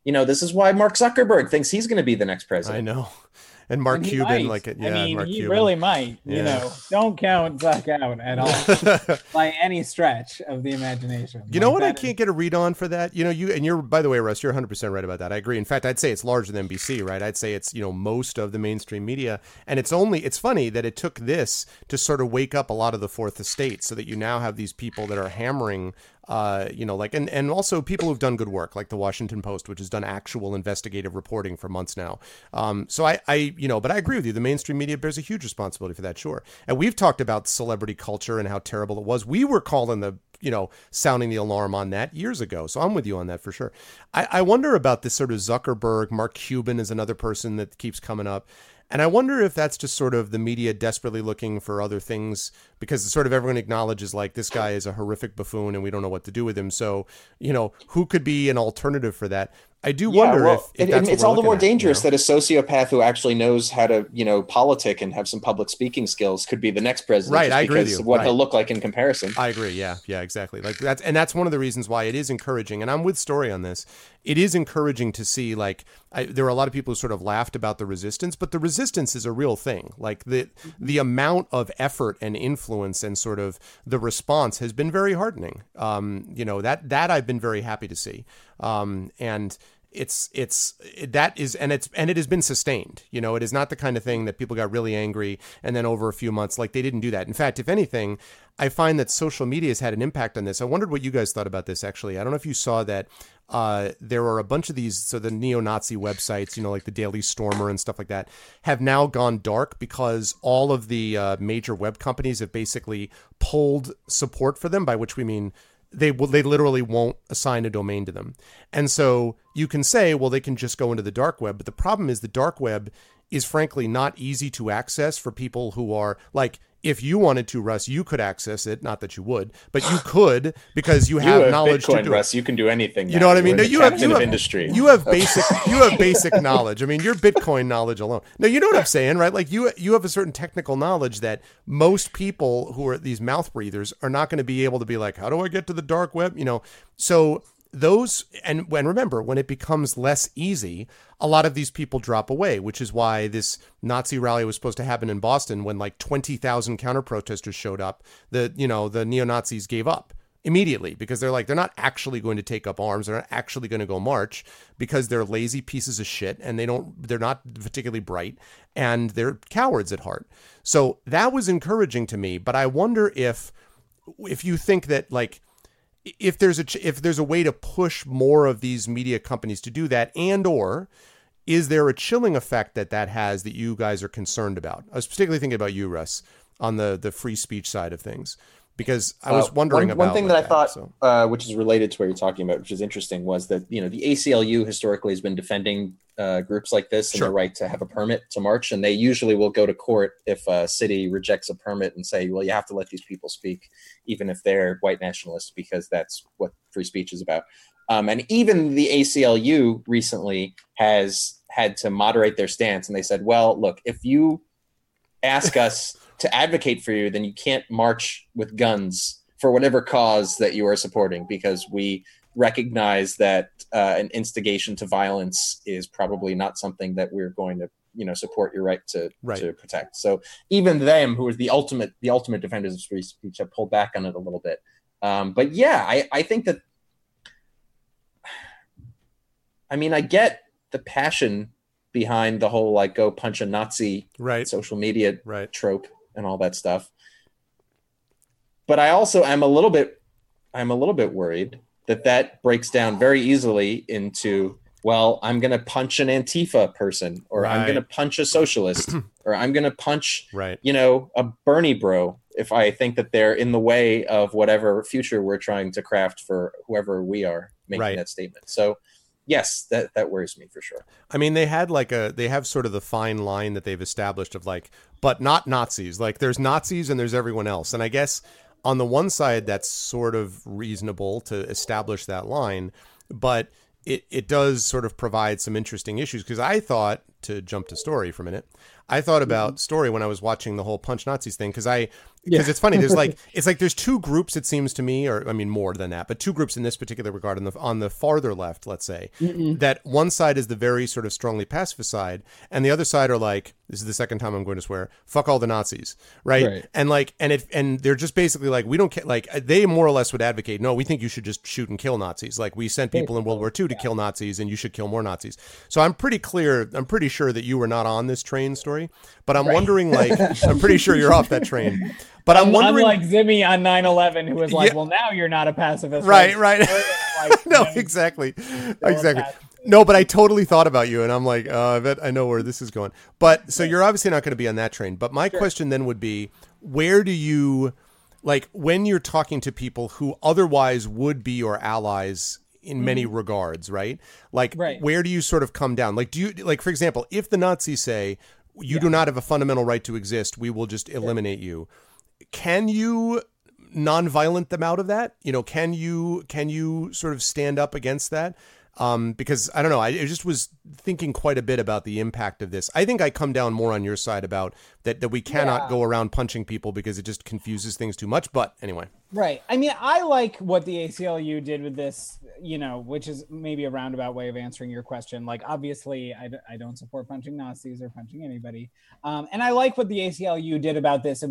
you know this is why Mark Zuckerberg thinks he's going to be the next president. I know. And Mark And Cuban, might. like. Yeah, I mean, Mark he Cuban. really might. Yeah. You know, don't count Zuck out at all [laughs] by any stretch of the imagination. You know what I is- can't get a read on for that? You know, you and you're by the way, Russ, you're 100 percent right about that. I agree. In fact, I'd say it's larger than NBC, right? I'd say it's you know most of the mainstream media, and it's only it's funny that it took this to sort of wake up a lot of the fourth estate, so that you now have these people that are hammering. Uh, you know, like, and, and also people who've done good work, like the Washington Post, which has done actual investigative reporting for months now. Um, so I, I, you know, but I agree with you. The mainstream media bears a huge responsibility for that, sure. And we've talked about celebrity culture and how terrible it was. We were calling the you know, sounding the alarm on that years ago. So I'm with you on that for sure. I, I wonder about this sort of Zuckerberg. Mark Cuban is another person that keeps coming up. And I wonder if that's just sort of the media desperately looking for other things because sort of everyone acknowledges like this guy is a horrific buffoon and we don't know what to do with him. So, you know, who could be an alternative for that? I do Yeah, wonder well, if, if that's what it's all the more at, you dangerous know? that a sociopath who actually knows how to, you know, politic and have some public speaking skills could be the next president. Right, I agree with because you. what Right. he'll look like in comparison. I agree. Yeah, yeah, exactly. Like that's and that's one of the reasons why it is encouraging. And I'm with Story on this. It is encouraging to see like I, there are a lot of people who sort of laughed about the resistance, but the resistance is a real thing. Like the the amount of effort and influence and sort of the response has been very heartening. Um, you know that that I've been very happy to see. Um, and it's it's that is and it's and it has been sustained you know it is not the kind of thing that people got really angry and then over a few months like they didn't do that. In fact if anything i find that social media has had an impact on this. I wondered what you guys thought about this actually. I don't know if you saw that uh, there are a bunch of these so the neo-nazi websites you know like the daily stormer and stuff like that have now gone dark because all of the uh, major web companies have basically pulled support for them by which we mean they will they literally won't assign a domain to them. And so you can say, well, they can just go into the dark web, but the problem is the dark web is frankly not easy to access for people who are like if you wanted to, Russ, you could access it. Not that you would, but you could because you You have have knowledge Bitcoin, to do it. Russ. You can do anything. You now. know what I You're mean? No, you have you have industry. You have basic you have basic knowledge. I mean, your Bitcoin knowledge alone. No, you know what I'm saying, right? Like you you have a certain technical knowledge that most people who are these mouth breathers are not going to be able to be like, how do I get to the dark web? You know, so those and when remember when it becomes less easy a lot of these people drop away which is why this nazi rally was supposed to happen in boston when like 20,000 counter protesters showed up the you know the neo-nazis gave up immediately because they're like they're not actually going to take up arms. They're not actually going to go march because they're lazy pieces of shit and they don't they're not particularly bright and they're cowards at heart. So that was encouraging to me but i wonder if if you think that like if there's a if there's a way to push more of these media companies to do that and or is there a chilling effect that that has that you guys are concerned about? I was particularly thinking about you russ on the the free speech side of things because i was Uh, wondering one, about one thing like that I thought, so. uh, which is related to what you're talking about, which is interesting, was that you know the ACLU historically has been defending uh, groups like this and Sure. the right to have a permit to march, and they usually will go to court if a city rejects a permit and say, well, you have to let these people speak, even if they're white nationalists, because that's what free speech is about. Um, and even the ACLU recently has had to moderate their stance, and they said, well, look, if you ask us to advocate for you, then you can't march with guns for whatever cause that you are supporting, because we recognize that uh, an instigation to violence is probably not something that we're going to, you know, support your right to Right. to protect. So even them, who are the ultimate the ultimate defenders of free speech, have pulled back on it a little bit. Um, but yeah, I, I think that. I mean, I get the passion behind the whole like go punch a Nazi right social media right trope and all that stuff. But I also am a little bit I'm a little bit worried that that breaks down very easily into well, I'm going to punch an Antifa person or I'm going to punch a socialist [clears throat] or I'm going to punch, right you know, a Bernie bro if I think that they're in the way of whatever future we're trying to craft for whoever we are making Right. that statement. So, yes, that that worries me for sure. I mean, they had like a they have sort of the fine line that they've established of like, but not Nazis. Like, there's Nazis and there's everyone else. And I guess on the one side, that's sort of reasonable to establish that line, but it it does sort of provide some interesting issues because I thought to jump to story for a minute. I thought mm-hmm. about story when I was watching the whole punch Nazis thing because I because Yeah. it's funny. There's like [laughs] it's like there's two groups. It seems to me, or I mean more than that, but two groups in this particular regard. On the on the farther left, let's say that one side is the very sort of strongly pacifist side, and the other side are like this is the second time I'm going to swear. Fuck all the Nazis, right? Right. And like and it and they're just basically like we don't care. Like uh, they more or less would advocate. No, we think you should just shoot and kill Nazis. Like we sent people in World War II to kill Nazis, and you should kill more Nazis. So I'm pretty clear. I'm pretty sure that you were not on this train story, but I'm wondering like [laughs] I'm pretty sure you're off that train. But I'm I'm, wondering. like Zimmy on 9/11, who was like, Yeah. "Well, now you're not a pacifist." right, Like, right. [laughs] like, no, exactly, exactly. No, but I totally thought about you, and I'm like, uh, I bet I know where this is going. But so you're obviously not going to be on that train. But my question then would be, where do you, like, when you're talking to people who otherwise would be your allies in many regards, right? Like, Mm-hmm. Right. where do you sort of come down? Like, do you, like, for example, if the Nazis say you do not have a fundamental right to exist, we will just eliminate you. Can you non-violent them out of that? You know, can you can you sort of stand up against that? um, because I don't know. I, I just was thinking quite a bit about the impact of this. I think I come down more on your side about that that we cannot Yeah. go around punching people because it just confuses things too much. But anyway, Right. I mean, I like what the ACLU did with this, you know, which is maybe a roundabout way of answering your question. Like, obviously, I, d- I don't support punching Nazis or punching anybody. Um, and I like what the ACLU did about this.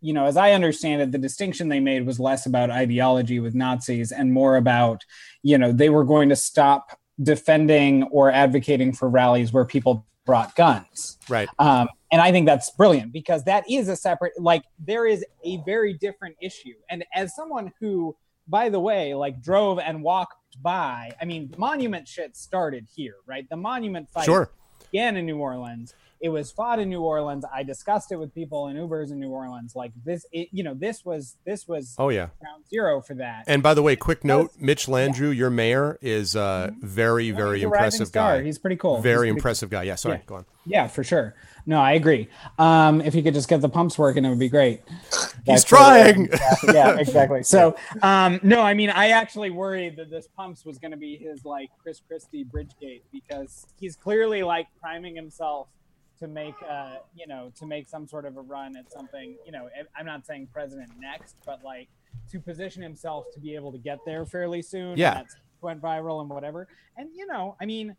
You know, as I understand it, the distinction they made was less about ideology with Nazis and more about, you know, they were going to stop defending or advocating for rallies where people brought guns right. um, and i think that's brilliant because that is a separate like there is a very different issue and as someone who by the way like drove and walked by i mean monument shit started here right the monument fight Sure. began in new orleans it was fought in new orleans i discussed it with people in ubers in new orleans like this it, you know this was this was Oh yeah. ground zero for that And by the way, quick note: Mitch Landrieu, your mayor, is a very, very He's impressive guy. he's pretty cool Very pretty impressive guy. Yeah. Sorry. Yeah. Go on. Yeah, for sure. No, I agree. Um, if he could just get the pumps working, it would be great. [laughs] He's That's trying. what- yeah, [laughs] exactly. So, um, no, I mean, I actually worried that this pumps was going to be his like Chris Christie Bridgegate because he's clearly like priming himself to make, uh, you know, to make some sort of a run at something. You know, I'm not saying president next, but like to position himself to be able to get there fairly soon. Yeah. that's went viral and whatever. And you know, I mean.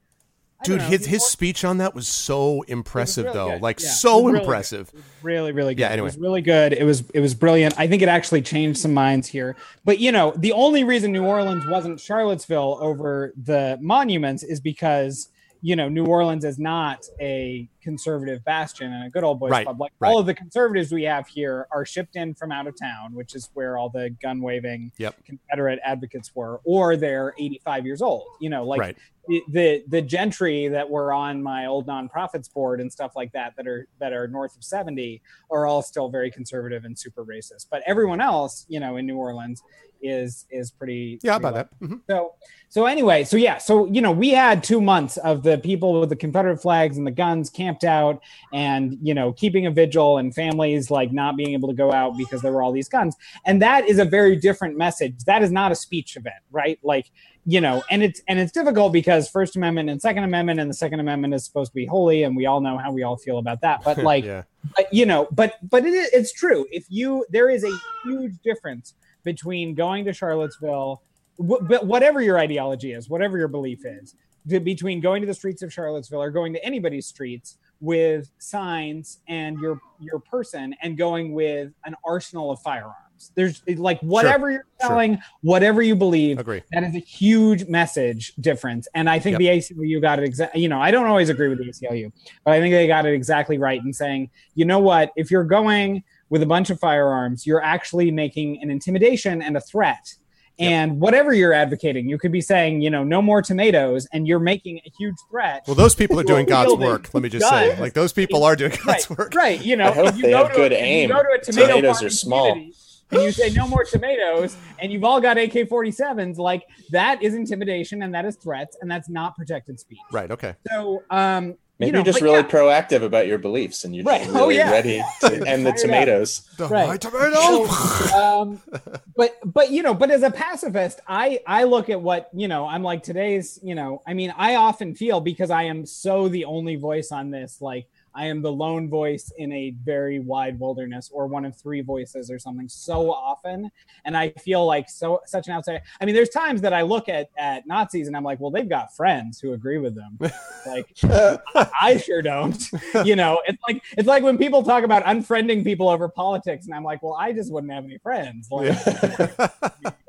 I Dude, know, his his more- speech on that was so impressive, really though. good. Like Yeah, so really impressive. It really really good Yeah, it anyway. was really good it was it was brilliant i think it actually changed some minds here but you know the only reason new orleans wasn't charlottesville over the monuments is because you know new orleans is not a conservative bastion and a good old boys Right, club like right. all of the conservatives we have here are shipped in from out of town which is where all the gun waving Yep. confederate advocates were or they're 85 years old you know like right. the, the the gentry that were on my old nonprofits board and stuff like that that are that are north of 70 are all still very conservative and super racist but everyone else you know in new orleans is is pretty Yeah, pretty about that. Mhm. so so anyway so yeah so you know we had two months of the people with the confederate flags and the guns camped out and you know keeping a vigil and families like not being able to go out because there were all these guns. And that is a very different message. That is not a speech event right? Like you know and it's and it's difficult because first amendment and second amendment and the second amendment is supposed to be holy and we all know how we all feel about that. But [laughs] like yeah. but you know but but it is, it's true. If you there is a huge difference between going to charlottesville wh- but whatever your ideology is whatever your belief is between going to the streets of charlottesville or going to anybody's streets with signs and your your person and going with an arsenal of firearms there's like whatever you're sure. selling whatever you believe Agree. that is a huge message difference. And I think the ACLU got it exactly, you know, I don't always agree with the ACLU, but I think they got it exactly right in saying, you know what, if you're going with a bunch of firearms, you're actually making an intimidation and a threat. And whatever you're advocating, you could be saying, you know, no more tomatoes, and you're making a huge threat. Well, those people are doing God's work. Let me just say, like those people are doing God's right, work. right. You know, I hope if you they go have to good a, if you aim. go to a tomato Tomatoes are small. And you say no more tomatoes, and you've all got AK-47s. Like that is intimidation, and that is threats, and that's not protected speech. Right. Okay. So, um, Maybe you know, are just really yeah, proactive about your beliefs, and you're Right. just Oh, really yeah. ready [laughs] to end the tomatoes. The Right. my tomato. um, but but you know, but as a pacifist, I I look at what you know. I'm like today's. You know, I mean, I often feel because I am so the only voice on this. Like I am the lone voice in a very wide wilderness, or one of three voices, or something. So often, and I feel like so such an outsider. I mean, there's times that I look at at Nazis and I'm like, well, they've got friends who agree with them. [laughs] like I sure don't. [laughs] You know, it's like it's like when people talk about unfriending people over politics, and I'm like, well, I just wouldn't have any friends. Like, like [laughs]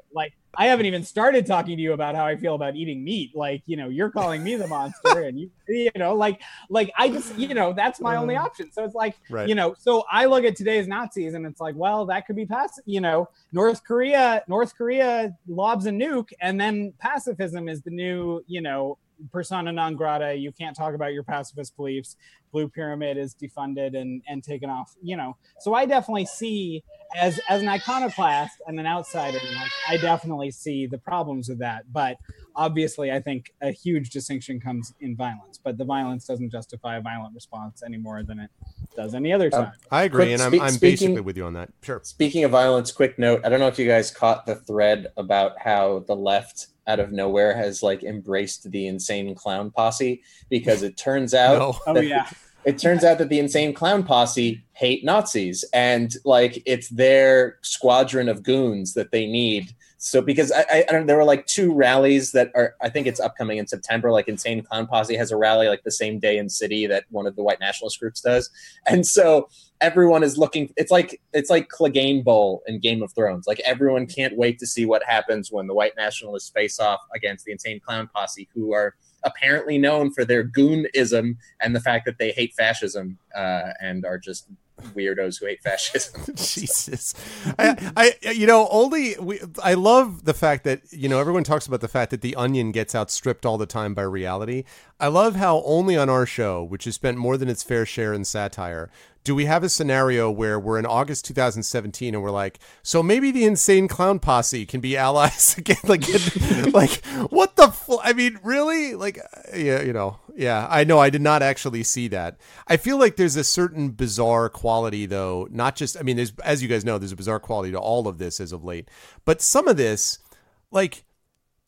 I haven't even started talking to you about how I feel about eating meat. Like, you know, you're calling me the monster, and you, [laughs] you know, like, like I just, you know, that's my only uh-huh. option. So it's like, Right. you know, so I look at today's Nazis, and it's like, well, that could be passive. You know, North Korea, North Korea lobs a nuke, and then pacifism is the new, you know, persona non grata. You can't talk about your pacifist beliefs. Blue Pyramid is defunded and and taken off. You know, so I definitely see as as an iconoclast and an outsider, like, I definitely see the problems with that. But obviously, I think a huge distinction comes in violence. But the violence doesn't justify a violent response any more than it does any other um, time. I agree, Quick and I'm, I'm speaking- basically with you on that. Sure. Speaking of violence, quick note. I don't know if you guys caught the thread about how the left out of nowhere has like embraced the insane clown posse because it turns out No. Oh yeah. it turns out that the insane clown posse hate Nazis and like it's their squadron of goons that they need. So because I, I, I don't there were like two rallies that are I think it's upcoming in September. Like Insane Clown Posse has a rally like the same day in city that one of the white nationalist groups does. And so everyone is looking it's like it's like Clegane Bowl in Game of Thrones. Like everyone can't wait to see what happens when the white nationalists face off against the Insane Clown Posse who are apparently known for their goonism and the fact that they hate fascism uh, and are just weirdos who hate fascism. [laughs] [laughs] Jesus, I, I, you know, only we, I love the fact that you know everyone talks about the fact that the Onion gets outstripped all the time by reality. I love how only on our show, which has spent more than its fair share in satire, do we have a scenario where we're in August 2017 and we're like, so maybe the insane clown posse can be allies [laughs] again? Like, [laughs] like what the? Fl- I mean, really? Like, uh, yeah, you know, yeah. I know. I did not actually see that. I feel like there's a certain bizarre quality, though. Not just. I mean, there's as you guys know, there's a bizarre quality to all of this as of late. But some of this, like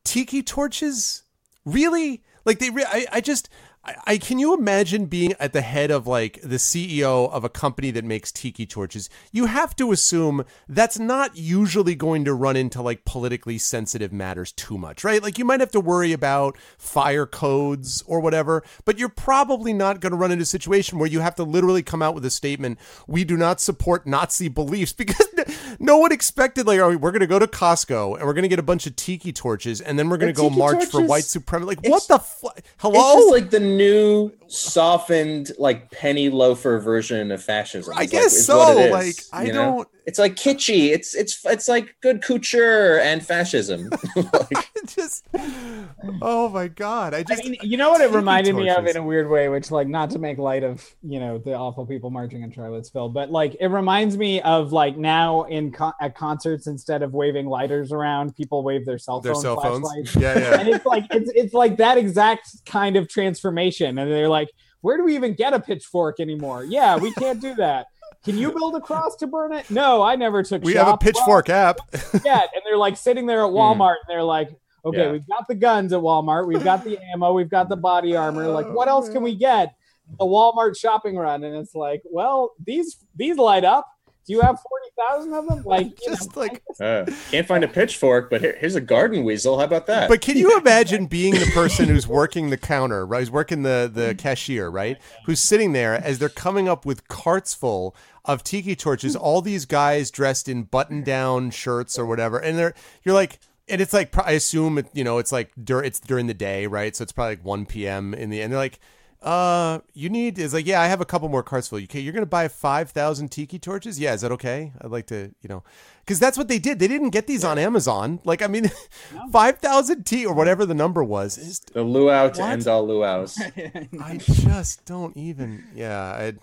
tiki torches, really? Like they? Re- I, I just. I, I can you imagine being at the head of like the CEO of a company that makes tiki torches? You have to assume that's not usually going to run into like politically sensitive matters too much, right? Like you might have to worry about fire codes or whatever, but you're probably not going to run into a situation where you have to literally come out with a statement, "We do not support Nazi beliefs," [laughs] because [laughs] no one expected like, "Oh, we're going to go to Costco and we're going to get a bunch of tiki torches and then we're going to But go march for white supremacy." Like, what the fu- Hello? Like the new softened, like penny loafer version of fascism. I is, guess is what so. it is, Like, I you know? don't- It's like kitschy. It's it's it's like good couture and fascism. [laughs] [laughs] like, just oh my god i I just mean, you know what it Tiki reminded me of in a weird way, which like not to make light of you know the awful people marching in Charlottesville, but like it reminds me of like now in con- at concerts instead of waving lighters around, people wave their cell their phone cell phones flashlights, yeah and it's like it's it's like that exact kind of transformation, and they're like, where do we even get a pitchfork anymore? Yeah, we can't do that. Can you build a cross to burn it? No, I never took. we have a shop. Well, pitchfork app [laughs] yeah, and they're like sitting there at hmm. Walmart and they're like, okay, Yeah. we've got the guns at Walmart, we've got the ammo, we've got the body armor. Like, what else can we get? The Walmart shopping run, and it's like, well, these these light up. Do you have forty thousand of them? Like, just know, like uh, can't find a pitchfork, but here, here's a garden weasel. How about that? but can you imagine being the person who's working the counter right who's working the the cashier right who's sitting there as they're coming up with carts full of tiki torches all these guys dressed in button down shirts or whatever and they're you're like and it's like I assume it, you know it's like dur- it's during the day right so it's probably like 1 p.m. in the end they're like uh you need is like yeah i have a couple more carts full okay you're gonna buy 5000 tiki torches? Yeah is that okay? I'd like to you know because that's what they did. They didn't get these on amazon. Like i mean [laughs] 5000 t or whatever the number was is the luau to What? end all luau's. [laughs] i just don't even yeah i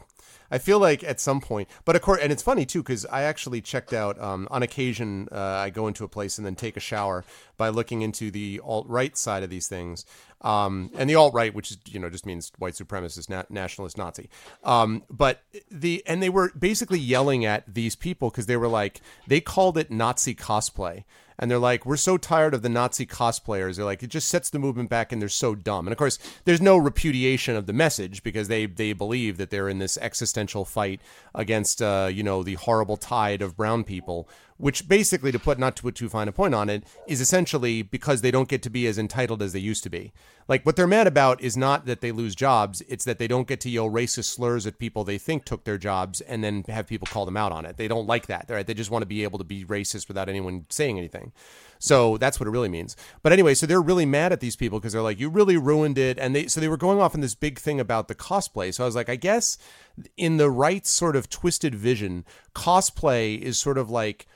I feel like at some point, but of course, and it's funny too because I actually checked out um, on occasion. Uh, I go into a place and then take a shower by looking into the alt right side of these things, um, and the alt right, which is you know just means white supremacist, na- nationalist, Nazi. Um, but the and they were basically yelling at these people because they were like they called it Nazi cosplay. And they're like, we're so tired of the Nazi cosplayers. They're like, it just sets the movement back, and they're so dumb. And of course, there's no repudiation of the message because they they believe that they're in this existential fight against, uh, you know, the horrible tide of brown people. Which basically, to put not to put too fine a point on it, is essentially because they don't get to be as entitled as they used to be. Like what they're mad about is not that they lose jobs; it's that they don't get to yell racist slurs at people they think took their jobs, and then have people call them out on it. They don't like that. Right? They just want to be able to be racist without anyone saying anything. So that's what it really means. But anyway, so they're really mad at these people because they're like, you really ruined it. And they so they were going off in this big thing about the cosplay. So I was like, I guess in the right sort of twisted vision, cosplay is sort of like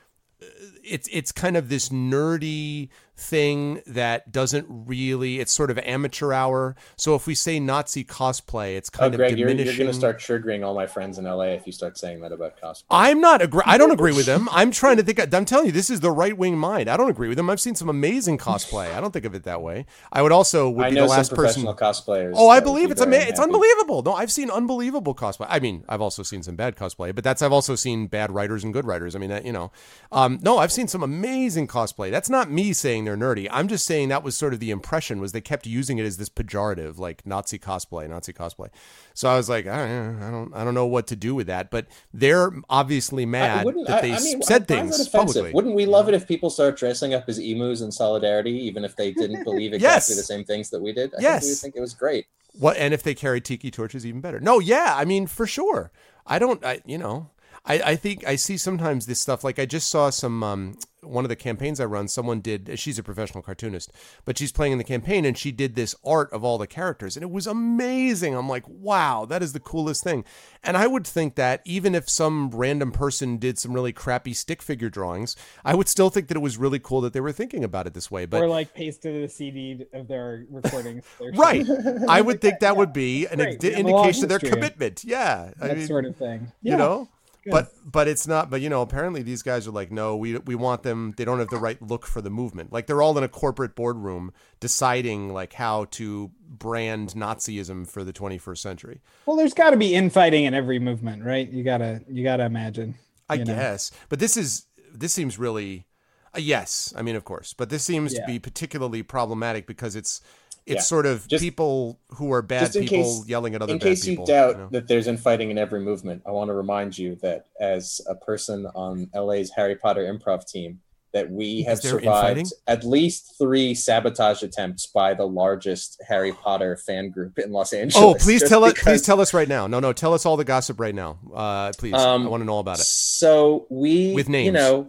it's it's kind of this nerdy thing that doesn't really it's sort of amateur hour. So if we say Nazi cosplay, it's Oh, kind Greg, of you're, you're going to start triggering all my friends in LA if you start saying that about cosplay. I'm not agree. I don't agree with them. I'm trying to think. I'm telling you, this is the right wing mind. I don't agree with them. I've seen some amazing cosplay. I don't think of it that way. I would also would I be know the last some person. cosplayers. Oh, I believe be it's ama- It's unbelievable. No, I've seen unbelievable cosplay. I mean, I've also seen some bad cosplay, but that's I've also seen bad writers and good writers. I mean, that, you know, um, no, I've seen some amazing cosplay. That's not me saying they're nerdy. I'm just saying that was sort of the impression was they kept using it as this pejorative, like Nazi cosplay, Nazi cosplay. So I was like, I don't, I don't, I don't know what to do with that. But they're obviously mad that they I mean, said why is it things offensive? publicly. Wouldn't we love it if people start dressing up as emus in solidarity, even if they didn't [laughs] believe exactly Yes. the same things that we did? I Yes. think we would think it was great. What and if they carry tiki torches, even better. No, yeah, I mean for sure. I don't, I you know, I I think I see sometimes this stuff. Like I just saw some um one of the campaigns I run. Someone did. She's a professional cartoonist, but she's playing in the campaign, and she did this art of all the characters, and it was amazing. I'm like, wow, that is the coolest thing. And I would think that even if some random person did some really crappy stick figure drawings, I would still think that it was really cool that they were thinking about it this way. But or like pasted a CD of their recordings. [laughs] their Right. [laughs] I would think that would be an Great. indi- We have a long indication of their commitment. Yeah. I that mean, sort of thing. you know? Good. But but it's not but you know apparently these guys are like no we we want them they don't have the right look for the movement like they're all in a corporate boardroom deciding like how to brand Nazism for the 21st century Well, there's got to be infighting in every movement, right? You gotta you gotta imagine. I know? guess but this is this seems really uh, yes I mean of course but this seems to be particularly problematic because it's it's Yeah. sort of Just- people who are bad people case- yelling at other people. in case people you doubt know? that there's infighting in every movement, I want to remind you that as a person on LA's Harry Potter improv team, that we have survived infighting? at least three sabotage attempts by the largest Harry Potter fan group in Los Angeles. Oh, please tell because- Please tell us right now. No, no, tell us all the gossip right now. Uh, please, I Um, want to know all about it. So we, With names you know,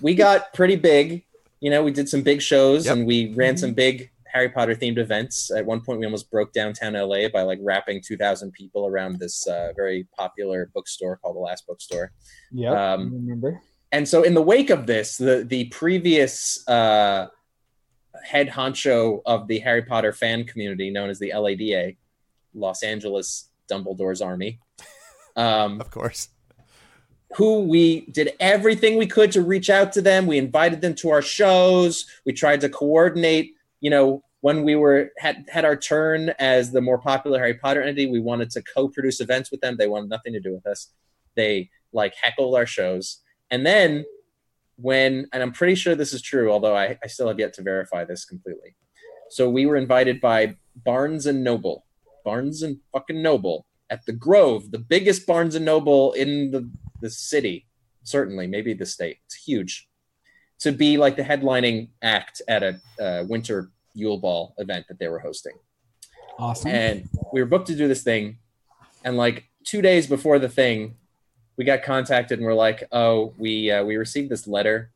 we got pretty big. You know, we did some big shows Yep. and we ran some big Harry Potter themed events. At one point, we almost broke downtown LA by like wrapping 2,000 people around this uh, very popular bookstore called the Last Bookstore. Yeah, Um, remember? And so, in the wake of this, the the previous uh, head honcho of the Harry Potter fan community, known as the LADA, Los Angeles Dumbledore's Army, um, [laughs] Of course. who we did everything we could to reach out to them. We invited them to our shows. We tried to coordinate, you know, when we were had had our turn as the more popular Harry Potter entity, we wanted to co-produce events with them. They wanted nothing to do with us. They like heckled our shows. And then when and I'm pretty sure this is true, although I, I still have yet to verify this completely. So we were invited by Barnes and Noble. Barnes and fucking Noble at the Grove, the biggest Barnes and Noble in the, the city, certainly, maybe the state. It's huge. To be like the headlining act at a uh, winter Yule Ball event that they were hosting. Awesome. And we were booked to do this thing. And like two days before the thing, we got contacted and we're like, oh, we uh, we received this letter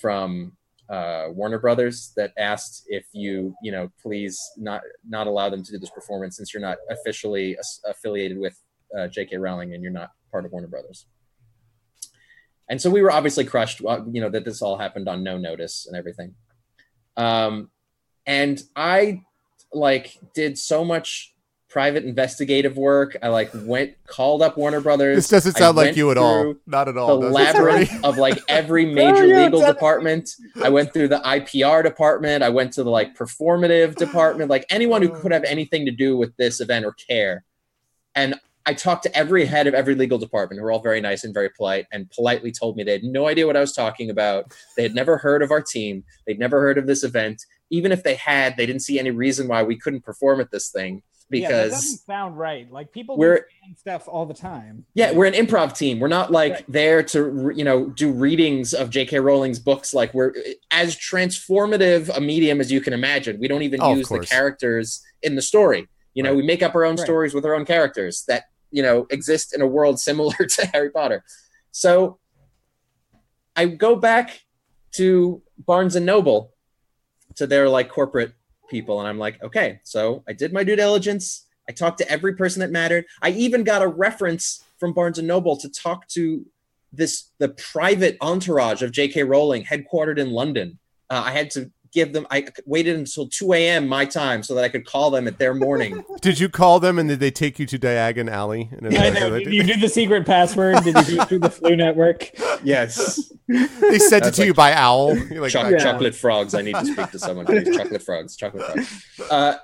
from uh, Warner Brothers that asked if you, you know, please not not allow them to do this performance since you're not officially as- affiliated with uh, J.K. Rowling and you're not part of Warner Brothers. And so we were obviously crushed, uh, you know, that this all happened on no notice and everything. Um, and I like did so much private investigative work. I like went called up Warner Brothers. This doesn't I sound like you at all. Not at The all. it? labyrinth of like [laughs] every major yeah, legal department. I went through the IPR department. I went to the like performative department. Like anyone who uh. could have anything to do with this event or care. And I talked to every head of every legal department who were all very nice and very polite and politely told me they had no idea what I was talking about. They had never heard of our team. They'd never heard of this event. Even if they had, they didn't see any reason why we couldn't perform at this thing yeah, that doesn't because sound right. Like people we're- do stuff all the time. yeah, we're an improv team. We're not like Right. there to you know do readings of J.K. Rowling's books. Like we're as transformative a medium as you can imagine. We don't even Oh, use the characters in the story. You know, Right. we make up our own Right. stories with our own characters that you know exist in a world [laughs] similar to Harry Potter. So I go back to Barnes and Noble to their like corporate people and I'm like, okay, so I did my due diligence. I talked to every person that mattered. I even got a reference from Barnes and Noble to talk to this the private entourage of J.K. Rowling, headquartered in London. Uh, I had to give them. I waited until 2 a.m. my time so that I could call them at their morning. [laughs] Did you call them and did they take you to Diagon Alley? And [laughs] I know. Did you do the secret password? Did you do it through the Floo Network? yes, they sent it That's to you by owl. You're like, Choc- Yeah. chocolate frogs. I need to speak to someone. Please. chocolate frogs. Chocolate frogs. Uh,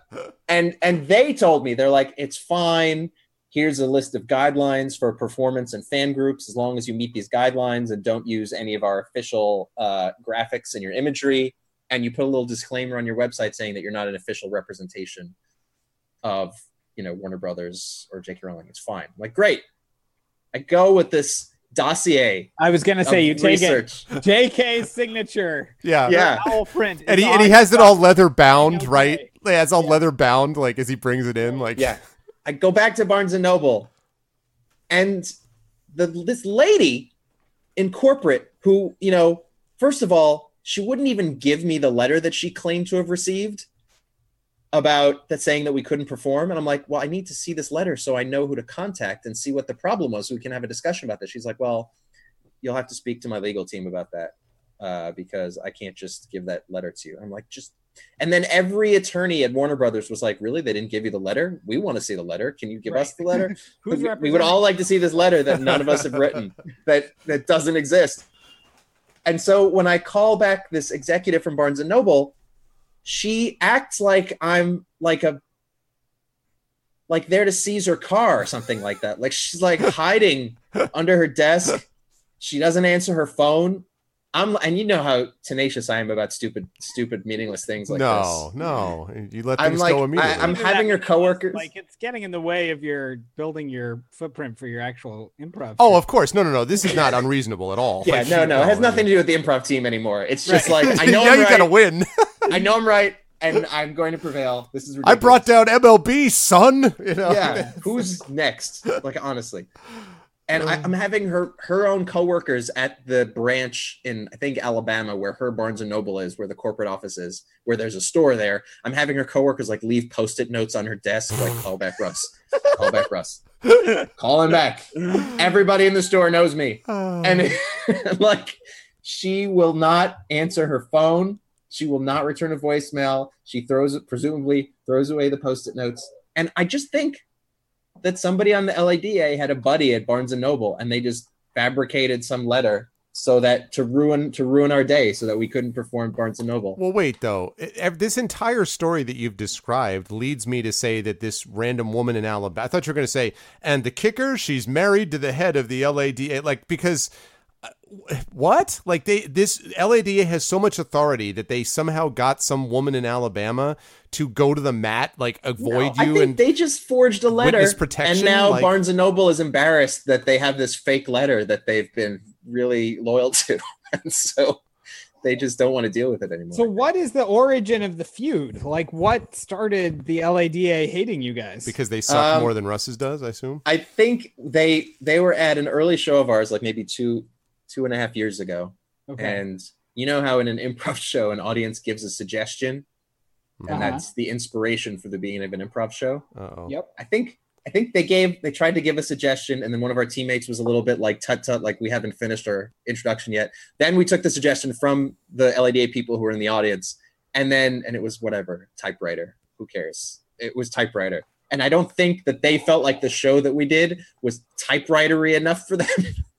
and and they told me they're like, it's fine. here's a list of guidelines for performance and fan groups. As long as you meet these guidelines and don't use any of our official uh, graphics in your imagery, and you put a little disclaimer on your website saying that you're not an official representation of you know Warner Brothers or J.K. Rowling, it's fine. I'm like, great. I go with this dossier. I was gonna say you take it. research. JK's signature. Yeah. Yeah. Owl print. And he, and he has it all leather bound, Okay. right? Yeah, it's all Yeah. leather bound, like as he brings it in, like Yeah. I go back to Barnes and Noble, and the this lady in corporate who, you know, first of all, she wouldn't even give me the letter that she claimed to have received about that saying that we couldn't perform. And I'm like, well, I need to see this letter so I know who to contact and see what the problem was so we can have a discussion about this. She's like, well, you'll have to speak to my legal team about that uh, because I can't just give that letter to you. I'm like, just and then every attorney at Warner Brothers was like, "Really? They didn't give you the letter? We want to see the letter. Can you give us the letter? [laughs] Who's we, we would all like to see this letter that none of us have written [laughs] that that doesn't exist." And so when I call back this executive from Barnes and Noble, she acts like I'm like a like there to seize her car or something like that. Like she's like hiding [laughs] under her desk. She doesn't answer her phone. I'm and you know how tenacious I am about stupid, stupid, meaningless things like no, this. no. No, you let I'm things like- go immediately. I'm Even having that her coworkers- Like it's getting in the way of your building your footprint for your actual improv. oh, show. of course. No, no, no. This is not [laughs] unreasonable at all. Yeah, Like, no, no, it has nothing to do with the improv team anymore. It's just like I [laughs] know now I'm you right. gotta win. [laughs] I know I'm right, and I'm going to prevail. This is I brought down MLB, son. You know. yeah who's next like honestly and I, i'm having her her own coworkers at the branch in i think alabama where her barnes and noble is where the corporate office is where there's a store there. I'm having her coworkers like leave post-it notes on her desk like call back russ. Call back russ. [laughs] Call him back. Everybody in the store knows me. Oh. And [laughs] like she will not answer her phone. She will not return a voicemail. She throws it presumably throws away the post-it notes. And i just think that somebody on the lada had a buddy at barnes and noble and they just fabricated some letter so that to ruin to ruin our day so that we couldn't perform barnes and noble Well, wait though. This entire story that you've described leads me to say that this random woman in Alabama. I thought you were going to say, and the kicker, she's married to the head of the LADA. Like because what? Like they this LADA has so much authority that they somehow got some woman in Alabama to go to the mat, like avoid No, I you think and they just forged a letter, witness protection, and now like- Barnes and Noble is embarrassed that they have this fake letter that they've been really loyal to, [laughs] and so they just don't want to deal with it anymore. So what is the origin of the feud? Like what started the LADA hating you guys? because they suck Um, more than Russ's does. I assume. I think they they were at an early show of ours, like maybe two two and a half years ago, okay. and you know how in an [laughs] improv show an audience gives a suggestion, and Uh-huh. that's the inspiration for the beginning of an improv show. Oh. Yep. I think I think they gave they tried to give a suggestion, and then one of our teammates was a little bit like tut tut, like we haven't finished our introduction yet. Then we took the suggestion from the LADA people who were in the audience, and then and it was whatever typewriter. Who cares? It was typewriter. And I don't think that they felt like the show that we did was typewritery enough for them, [laughs]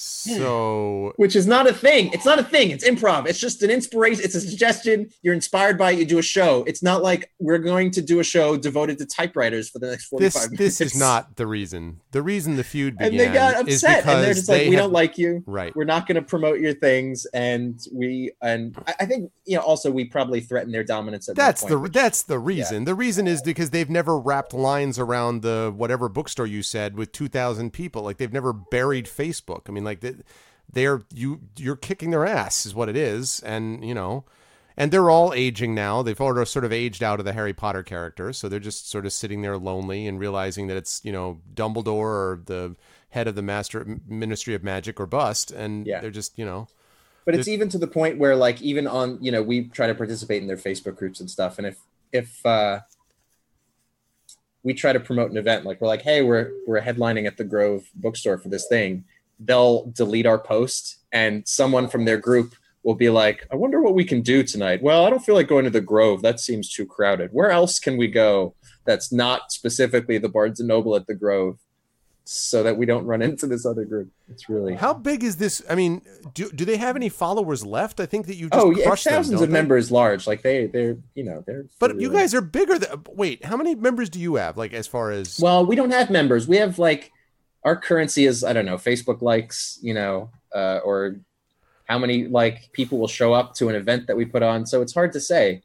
Hmm. So which is not a thing. It's not a thing. It's improv. It's just an inspiration. It's a suggestion. You're inspired by it. You do a show. It's not like we're going to do a show devoted to typewriters for the next 45 this minutes. this is not the reason. The reason the feud began and they got upset and they're just like they we have- don't like you right. we're not going to promote your things and we and I- think you know also we probably threatened their dominance at That's that the point, that's the reason. The reason is because they've never wrapped lines around the whatever bookstore you said with two thousand people. Like they've never buried Facebook. I mean, like they, they're you you're kicking their ass is what it is, and you know, and they're all aging now. They've all sort of aged out of the Harry Potter characters, so they're just sort of sitting there lonely and realizing that it's you know Dumbledore or the head of the Master Ministry of Magic or bust, and Yeah. they're just you know but it's even to the point where like even on you know we try to participate in their facebook groups and stuff and if if uh we try to promote an event like we're like hey we're we're headlining at the grove bookstore for this thing they'll delete our post and someone from their group will be like i wonder what we can do tonight well i don't feel like going to the grove that seems too crowded where else can we go that's not specifically the barnes and noble at the grove so that we don't run [laughs] into this other group. It's really How big is this? I mean, do do they have any followers left? I think that you just oh yeah, crushed them, thousands don't of they? members large. Like they they're you know they're But they're you guys are bigger than. Wait, how many members do you have? Like as far as Well, we don't have members. We have like our currency is I don't know Facebook likes, you know, uh, or how many like people will show up to an event that we put on. So it's hard to say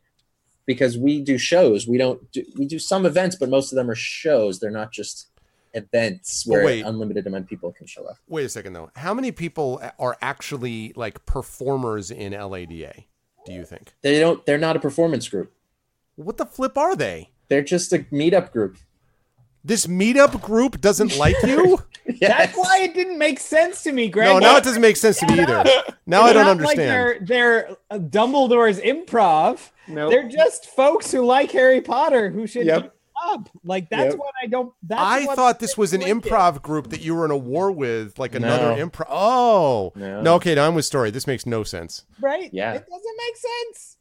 because we do shows. We don't do, we do some events, but most of them are shows. They're not just events where wait. unlimited amount of people can show up. wait a second though, how many people are actually like performers in LADA? Do you think? They don't. They're not a performance group. What the flip are they? They're just a meetup group. This meetup group doesn't like you? [laughs] That's why it didn't make sense to me, Greg. no, now it doesn't make sense to me either. [laughs] Now I don't not understand. Like they're they're Dumbledore's improv. No, They're just folks who like Harry Potter who should Yep. up. Like that's Yep. what I don't. That's I what thought this was an like it. improv group that you were in a war with, like another No. improv. Oh, No. no. Okay, now I'm with story. This makes no sense. right? Yeah. it doesn't make sense.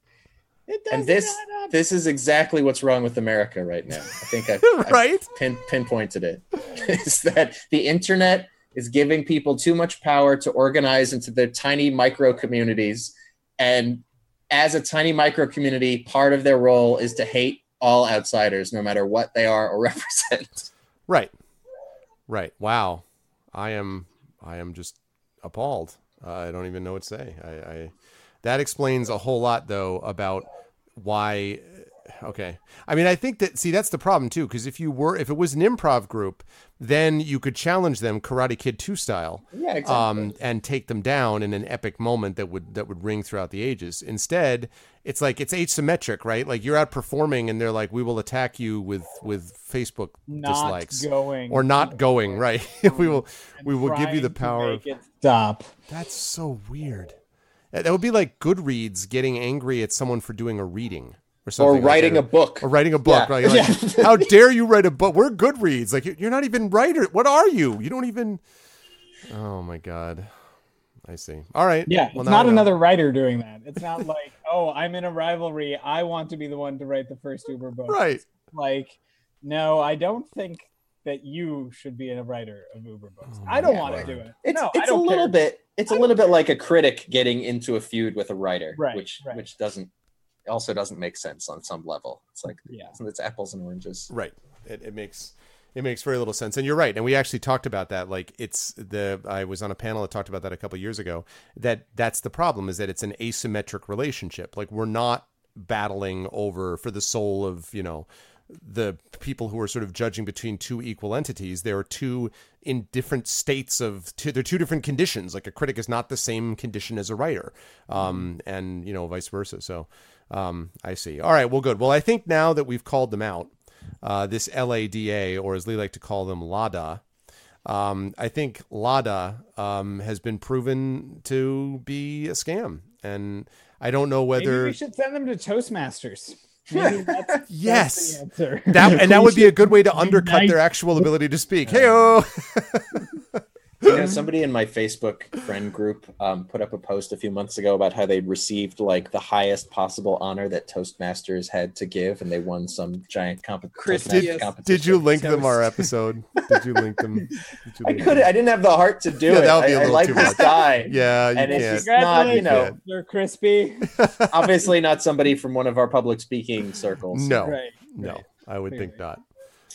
It and this this is exactly what's wrong with America right now. I think I, [laughs] I right? pin, pinpointed it [laughs] is that the internet is giving people too much power to organize into their tiny micro communities and as a tiny micro community part of their role is to hate all outsiders no matter what they are or [laughs] represent Right. Right. Wow. I am. I am just appalled. Uh, I don't even know what to say. I, I. That explains a whole lot, though, about why. Okay. I mean, I think that see that's the problem too, because if you were if it was an improv group, then you could challenge them Karate Kid two style. yeah exactly um, and take them down in an epic moment that would that would ring throughout the ages. Instead, it's like it's asymmetric, right? Like you're out performing, and they're like, "We will attack you with with Facebook not dislikes going or not going." Right? [laughs] we will we will give you the power. Of, make it stop. that's so weird. That that would be like Goodreads getting angry at someone for doing a reading or or something. Or writing that. a book or writing a book. Yeah. Right? Like, [laughs] How dare you write a book? We're Goodreads. Like you're not even writer. What are you? You don't even. Oh my god. I see. All right. Yeah, Well, it's not another writer doing that. It's not [laughs] like, oh, I'm in a rivalry. I want to be the one to write the first Uber book. Right. Like, no, I don't think that you should be a writer of Uber books. Oh I don't want to do it. it's, no, I it's a don't little care. bit it's a little bit like a critic getting into a feud with a writer Right, which right. which doesn't also doesn't make sense on some level it's like Yeah. it's apples and oranges Right. It, it makes it makes very little sense, and you're right. And we actually talked about that. Like it's the I was on a panel that talked about that a couple years ago. That that's the problem is that it's an asymmetric relationship. Like we're not battling over for the soul of you know the people who are sort of judging between two equal entities. There are two in different states of two, they're two different conditions. Like a critic is not the same condition as a writer, um, and you know vice versa. So um, I see. All right. Well, good. Well, I think now that we've called them out, uh, this LADA, or as Lee like to call them, LADA. Um, I think LADA um, has been proven to be a scam, and I don't know Maybe whether we should send them to Toastmasters. [laughs] That's, that's Yes. the that and that would be a good way to [laughs] undercut their actual ability to speak. Uh, hey, [laughs] [laughs] You know, [laughs] somebody in my Facebook friend group um, put up a post a few months ago about how they'd received like the highest possible honor that Toastmasters had to give, and they won some giant comp- Chris, Toastmasters did- competition. did you link them our episode? Did you link them? [laughs] Did you I could. I didn't have the heart to do Yeah, it. that would be a I, I little like too this much. guy. Yeah, you And it's can't. just not, you know, Congratulations, they're crispy. obviously not somebody from one of our public speaking circles. No, right. no, right. I would think Clearly. not.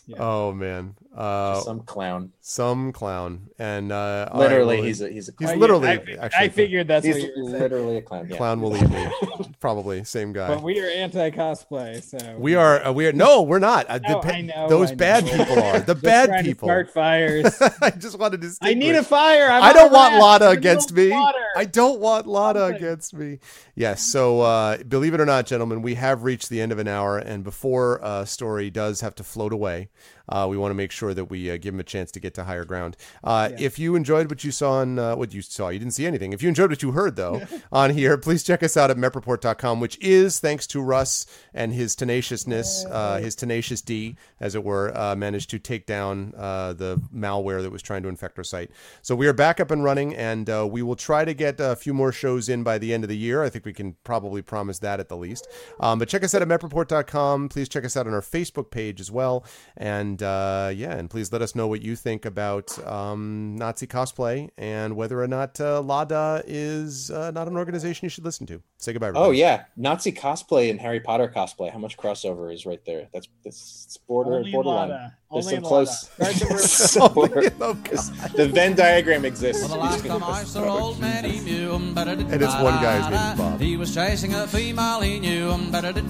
Yeah. Oh man, uh, Just some clown. some clown, and uh, all right, Literally, well, he's a he's a He's clown. I- literally I, actually I figured that's He's what you were saying. literally a clown. Yeah. clown will eat me. [laughs] Probably same guy. But we are anti cosplay, so We are. Uh, we are. No, we're not. Uh, the Oh, pa- I know, those I bad people are the [laughs] Just bad trying to people. Start fires. [laughs] I just wanted to. I need a fire. I'm I don't want gas. Lada against me. water. I don't want Lada against me. Yes. So, uh, believe it or not, gentlemen, we have reached the end of an hour, and before uh, story does have to float away, uh, we want to make sure that we uh, give him a chance to get to higher ground. Uh, If you enjoyed what you saw on uh, what you saw, you didn't see anything. If you enjoyed what you heard though [laughs] on here, please check us out at mepreport.com, which is thanks to Russ and his tenaciousness, uh, his tenacious D, as it were, uh, managed to take down uh, the malware that was trying to infect our site. So we are back up and running, and uh, we will try to get a few more shows in by the end of the year. I think we can probably promise that at the least. Um, but check us out at mepreport.com. Please check us out on our Facebook page as well. And And uh, yeah, and please let us know what you think about um, Nazi cosplay and whether or not uh, Lada is uh, not an organization you should listen to. Say goodbye. Oh yeah, Nazi cosplay and Harry Potter cosplay. How much crossover is right there? That's that's border Only borderline. Lada. There's Only some close. Lada. Start the rumor. some border- Oh, God. the Venn diagram exists. Well, the last time I saw old man, he knew him better. And it's one guy's his name Bob. He was chasing a female, he knew um, him better. Wears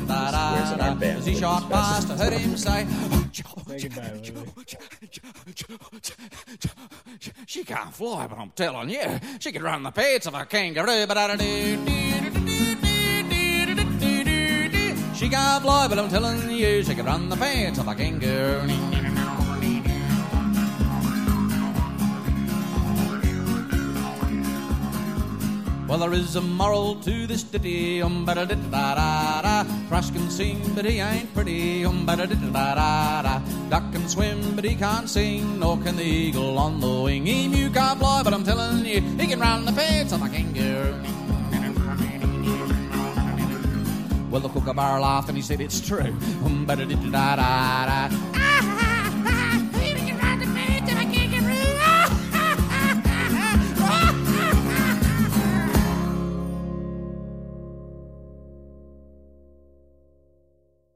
an armband, As he shot past, I heard him say, Say goodbye, Lily. She can't fly, but I'm telling you, she could run the pace of a kangaroo. But She can't fly, but I'm telling you, she could run the pace of a kangaroo. Well, there is a moral to this ditty, um ba da da da da da. Thrush can sing, but he ain't pretty, um ba da da da da da. Duck can swim, but he can't sing, nor can the eagle on the wing. Emu can't fly, but I'm telling you, he can run the pace of a kangaroo. Well, the kookaburra laughed and he said, It's true. Um, ba-da-da-da-da-da.